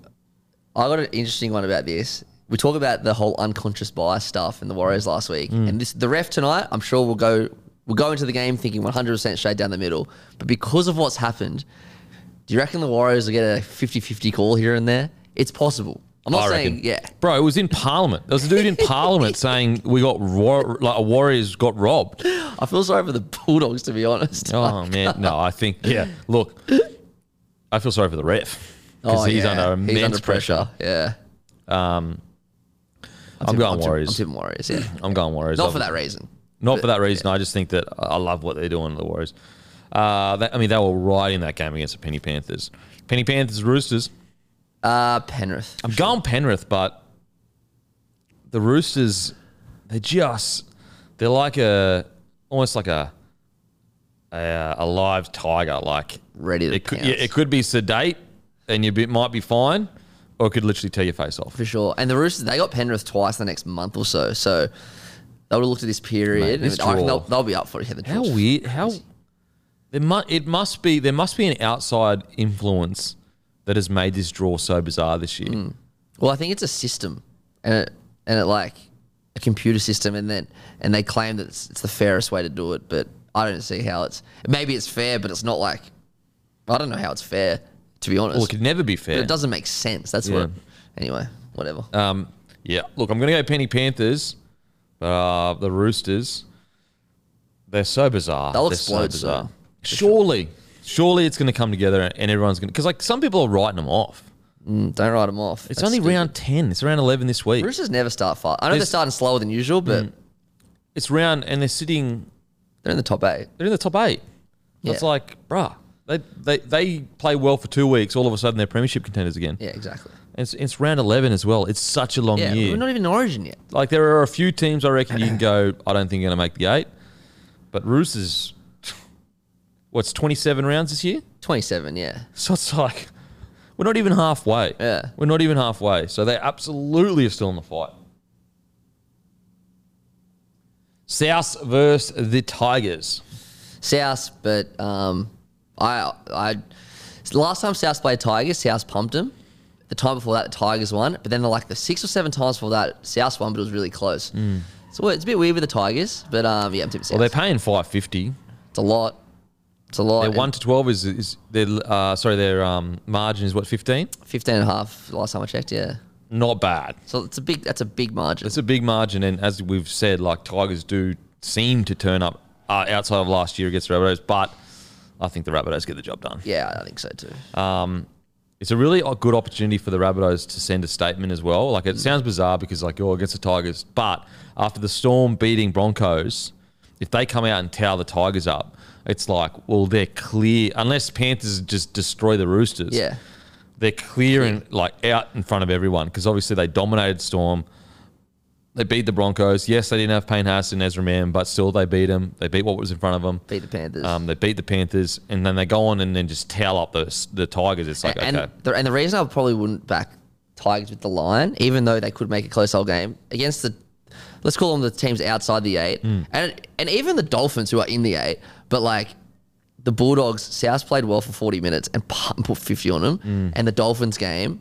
I got an interesting one about this. We talk about the whole unconscious bias stuff in the Warriors last week, Mm. and this the ref tonight. I'm sure will go will go into the game thinking 100 percent straight down the middle. But because of what's happened, do you reckon the Warriors will get a 50-50 call here and there? It's possible. I'm not I saying reckon. yeah. Bro, it was in Parliament. There was a dude in Parliament saying we got like a Warriors got robbed. I feel sorry for the Bulldogs to be honest. Oh man, no, I think yeah. Look, I feel sorry for the ref because Oh, he's yeah. under immense He's under pressure. Yeah. Um, I'm, tipping- going Warriors. I'm tipping Warriors. Yeah. I'm going Warriors. Not for that reason. Not for that reason. I just think that I love what they're doing to the Warriors. Uh, that, I mean, they were right in that game against the Penny Panthers. Penny Panthers, Roosters. Uh, Penrith. I'm going Penrith, but the Roosters, they just they're like a almost like a a, a live tiger. Like Ready to it could, pounce. yeah, it could be sedate, and you be, might be fine, or it could literally tear your face off. for sure. And the Roosters, they got Penrith twice the next month or so. So they would have looked at this period. Mate, this and I reckon draw- they'll, they'll be up for it. Yeah, the How draw's- weird! How there mu- it must be there must be an outside influence that has made this draw so bizarre this year. Mm. Well, I think it's a system, and it and it like a computer system, and then and they claim that it's, it's the fairest way to do it. But I don't see how it's. Maybe it's fair, but it's not like. I don't know how it's fair, to be honest. Well, it could never be But fair. it doesn't make sense. That's Yeah. what. Anyway, whatever. Um, yeah, look, I'm going to go Penny Panthers, but uh, the Roosters, they're so bizarre. They'll They're explode so bizarre. Surely, surely it's going to come together and everyone's going to. Because, like, some people are writing them off. Mm, don't write them off. It's That's only stupid. round 10. It's round 11 this week. Roosters never start fast. I know they're There's- starting slower than usual, but It's round, and they're sitting, they're in the top eight. they're in the top eight. It's like, bruh, they, they they play well for two weeks. All of a sudden, they're premiership contenders again. Yeah, exactly. It's it's round eleven as well. It's such a long Yeah, year. we're not even in Origin yet. like there are a few teams I reckon you can go. I don't think you're going to make the eight, but Roosters. What's twenty seven rounds this year? 27, yeah. So it's like we're not even halfway. Yeah. we're not even halfway. So they absolutely are still in the fight. South versus the Tigers. South, but um, I, I, the last time South played Tigers, South pumped them. The time before that, the Tigers won. But then, like the six or seven times before that, South won, but it was really close. So it's a bit weird with the Tigers, but um, yeah, I'm tipping South. Well, they're paying five fifty. it's a lot. It's a lot. Their one to twelve is is their uh, sorry their um, margin is what fifteen. 15 and a half last time I checked, yeah. Not bad. So it's a big. That's a big margin. It's a big margin, and as we've said, like Tigers do seem to turn up uh, outside of last year against the Rabbitohs, but I think the Rabbitohs get the job done. yeah, I think so too. Um, It's a really good opportunity for the Rabbitohs to send a statement as well. Like it sounds bizarre because like oh against the Tigers, but after the Storm beating Broncos, if they come out and towel the Tigers up, it's like well they're clear unless Panthers just destroy the Roosters. yeah. they're clear and like out in front of everyone because obviously they dominated Storm. They beat the Broncos. Yes, they didn't have Payne Haas and Ezra Mann, but still they beat them. They beat what was in front of them. Beat the Panthers. Um, they beat the Panthers, and then they go on and then just towel up the the Tigers. It's like and, okay, the, and the reason I probably wouldn't back Tigers with the line, even though they could make a close whole game against the, let's call them the teams outside the eight, Hmm. and and even the Dolphins who are in the eight, but like the Bulldogs, South played well for forty minutes and put fifty on them, Hmm. and the Dolphins game.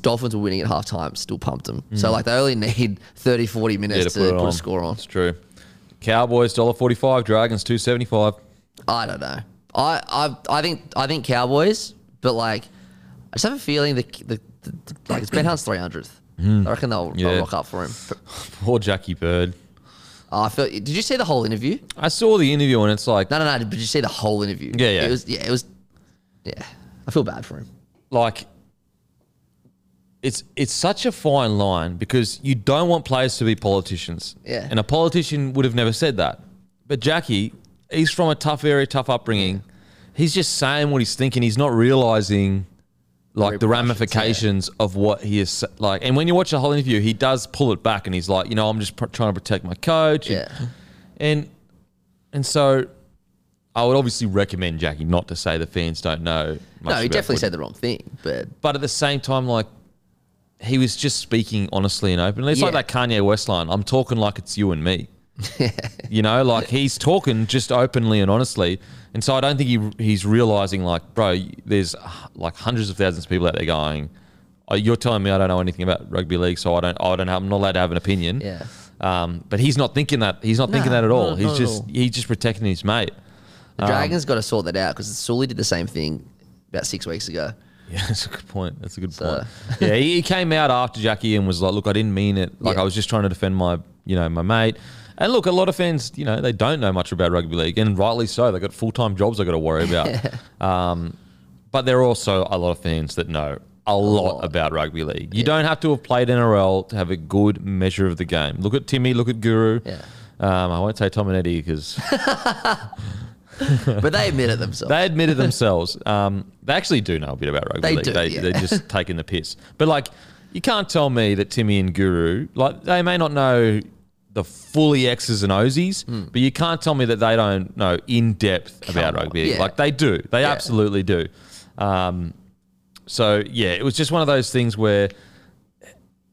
Dolphins were winning at halftime, still pumped them. So Hmm. like they only need 30, 40 minutes to, put, it a score on. It's true. Cowboys dollar forty five, Dragons two seventy five. I don't know. I, I I think I think Cowboys, but like I just have a feeling that the, the, the like it's Ben Hunt's three hundredth. I reckon they'll. Yeah. they'll rock up for him. Poor Jackie Bird. Oh, I feel. Did you see the whole interview? I saw the interview and it's like No, no, no. Did you see the whole interview? Yeah, yeah. It was. Yeah, it was. Yeah, I feel bad for him. like it's it's such a fine line because you don't want players to be politicians. Yeah. And a politician would have never said that. But Jackie, he's from a tough area, tough upbringing. He's just saying what he's thinking. He's not realizing like the ramifications of what he is like. And when you watch the whole interview, he does pull it back and he's like, you know, I'm just pr- trying to protect my coach. and- Yeah. and and so I would obviously recommend Jackie not to say the fans don't know. Much No, he definitely said the wrong thing. But But at the same time, like he was just speaking honestly and openly. It's like that Kanye West line. I'm talking like it's you and me. you know, like he's talking just openly and honestly. And so I don't think he he's realizing like, bro, there's like hundreds of thousands of people out there going, oh, "You're telling me I don't know anything about rugby league, so I don't, I don't have, I'm not allowed to have an opinion." Yeah. Um, but he's not thinking that. He's not thinking that at all. not- he's not just all. he's just protecting his mate. the Dragons got to sort that out because Sully did the same thing about six weeks ago. Yeah, that's a good point. That's a good So- point. Yeah, he, he came out after Jackie and was like, "Look, I didn't mean it. Like, Yeah. I was just trying to defend my, you know, my mate." And look, a lot of fans, you know, they don't know much about rugby league, and rightly so. They got full time jobs they got to worry about. um, but there are also a lot of fans that know a lot lot. about rugby league. You don't have to have played NRL to have a good measure of the game. Look at Timmy. Look at Guru. Yeah. Um, I won't say Tom and Eddie because But they admit it themselves. they admitted themselves. Um, they actually do know a bit about rugby They league. do, they, yeah. They're just taking the piss. But like, you can't tell me that Timmy and Guru, like, they may not know the fully X's and O's, but you can't tell me that they don't know in depth about on, rugby. yeah. Like they do. They Yeah. absolutely do. Um, so yeah, it was just one of those things where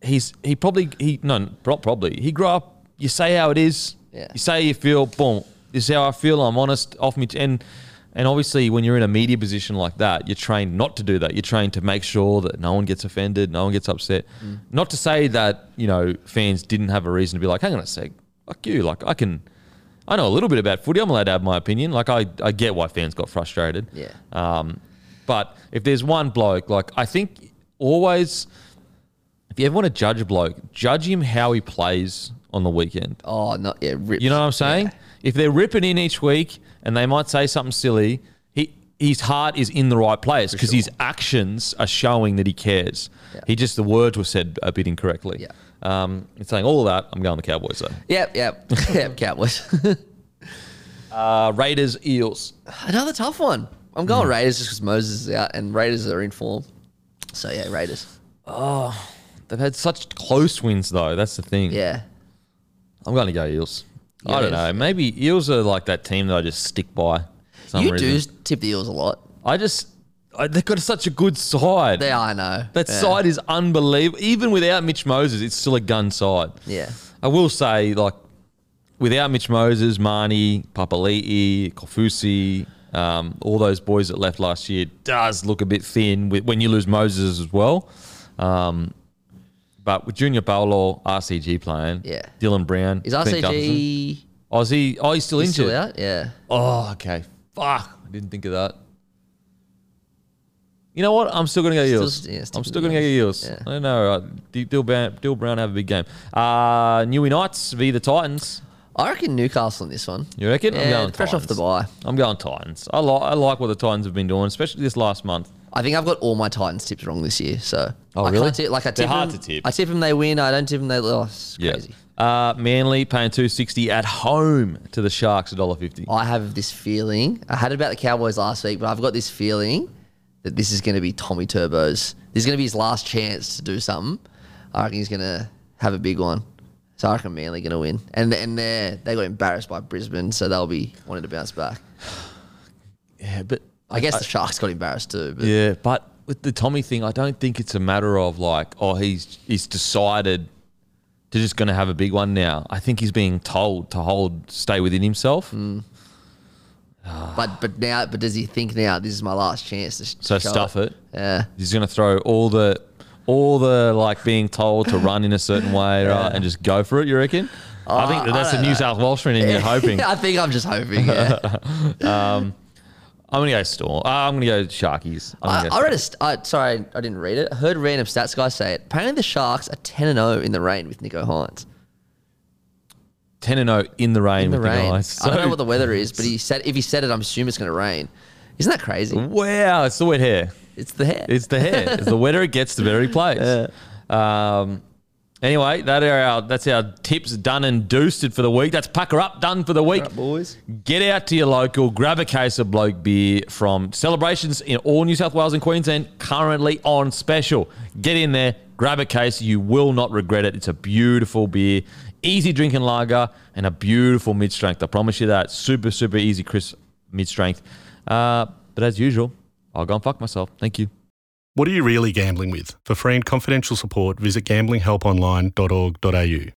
he's he probably he no pro- probably he grew up. You say how it is. Yeah. You say you feel. Boom. This is how I feel. I'm honest. Off me. And and obviously, when you're in a media position like that, you're trained not to do that. You're trained to make sure that no one gets offended, no one gets upset. Mm. Not to say that you know fans didn't have a reason to be like, hang on a sec, fuck you. Like I can. I know a little bit about footy. I'm allowed to have my opinion. Like I, I get why fans got frustrated. Yeah. Um, but if there's one bloke, like I think always, if you ever want to judge a bloke, judge him how he plays on the weekend. oh, not yeah. Ripped. You know what I'm saying? Yeah. If they're ripping in each week and they might say something silly, he his heart is in the right place because his actions are showing that he cares. Yeah. He just the words were said a bit incorrectly. Yeah. Um, it's saying all of that. I'm going the Cowboys though. Yep, yep, yep. Cowboys. Uh, Raiders, Eels. Another tough one. I'm going Hmm. Raiders just because Moses is out and Raiders are in form. So yeah, Raiders. Oh, they've had such close wins, though. That's the thing. Yeah. I'm going to go Eels. I don't know. Maybe Eels are like that team that I just stick by. for Some you reason. do tip the Eels a lot. I just, I, they've got such a good side. They are, I know. That Yeah. side is unbelievable. Even without Mitch Moses, it's still a gun side. Yeah. I will say, like, without Mitch Moses, Marnie, Papali'i, Kaufusi, um, all those boys that left last year, does look a bit thin with, when you lose Moses as well. Um, but with Junior Paulo, RCG playing, Yeah. Dylan Brown, Is Clint RCG Oh, is he? Oh, he's still he's injured. still out? Yeah. Oh, okay. Fuck, I didn't think of that. You know what? I'm still going to go Still- yeah, I'm still going to go Eels. Eels. Yeah. I don't know. Dill Brown, Dill Brown have a big game. Uh, Newey Knights v the Titans. I reckon Newcastle in this one. You reckon? I'm Yeah, going fresh off the Titans. bye. I'm going Titans. I like I like what the Titans have been doing, especially this last month. I think I've got all my Titans tips wrong this year. So Oh, I really? can't tip, like I They're tip hard them, to tip. I tip them, they win. I don't tip them, they lose. It's crazy. Uh, Manly paying two sixty at home to the Sharks, $1.50. I have this feeling. I had it about the Cowboys last week, but I've got this feeling that this is going to be Tommy Turbo's. This is going to be his last chance to do something. I reckon he's going to have a big one. So I reckon Manly going to win. And and they they got embarrassed by Brisbane, so they'll be wanting to bounce back. Yeah, but I guess the Sharks got embarrassed too. But Yeah, but with the Tommy thing, I don't think it's a matter of like, oh, he's he's decided to just going to have a big one now. I think he's being told to hold, stay within himself. Mm. but but now but does he think now this is my last chance to sh- So stuff it. Yeah. He's going to throw all the all the like being told to run in a certain way, right, and just go for it. You reckon? I think that I that's the New know. South Welshman in you're hoping. I think I'm just hoping. Yeah. I'm going to go Storm. Uh, I'm going to go Sharkies. I, gonna go I read a st- sorry, I didn't read it. I heard a random stats guy say it. Apparently, the Sharks are ten and zero in the rain with Nicho Hynes. 10 and 0 in the rain In the with rain, the guys. I don't know what the weather is, but he said if he said it, I'm assuming it's going to rain. Isn't that crazy? Wow, it's the wet hair. It's the hair. It's the hair. It's the wetter it gets, the better he plays. Um, anyway, that are our that's our tips done and doosted for the week. That's Pack Her Up done for the week. boys. Get out to your local, grab a case of bloke beer from Cellarbrations in all New South Wales and Queensland, currently on special. Get in there, grab a case. You will not regret it. It's a beautiful beer, easy drinking lager, and a beautiful mid strength. I promise you that. Super, super easy, crisp mid strength. Uh, but as usual, I'll go and fuck myself. Thank you. What are you really gambling with? For free and confidential support, visit gamblinghelponline.org.au.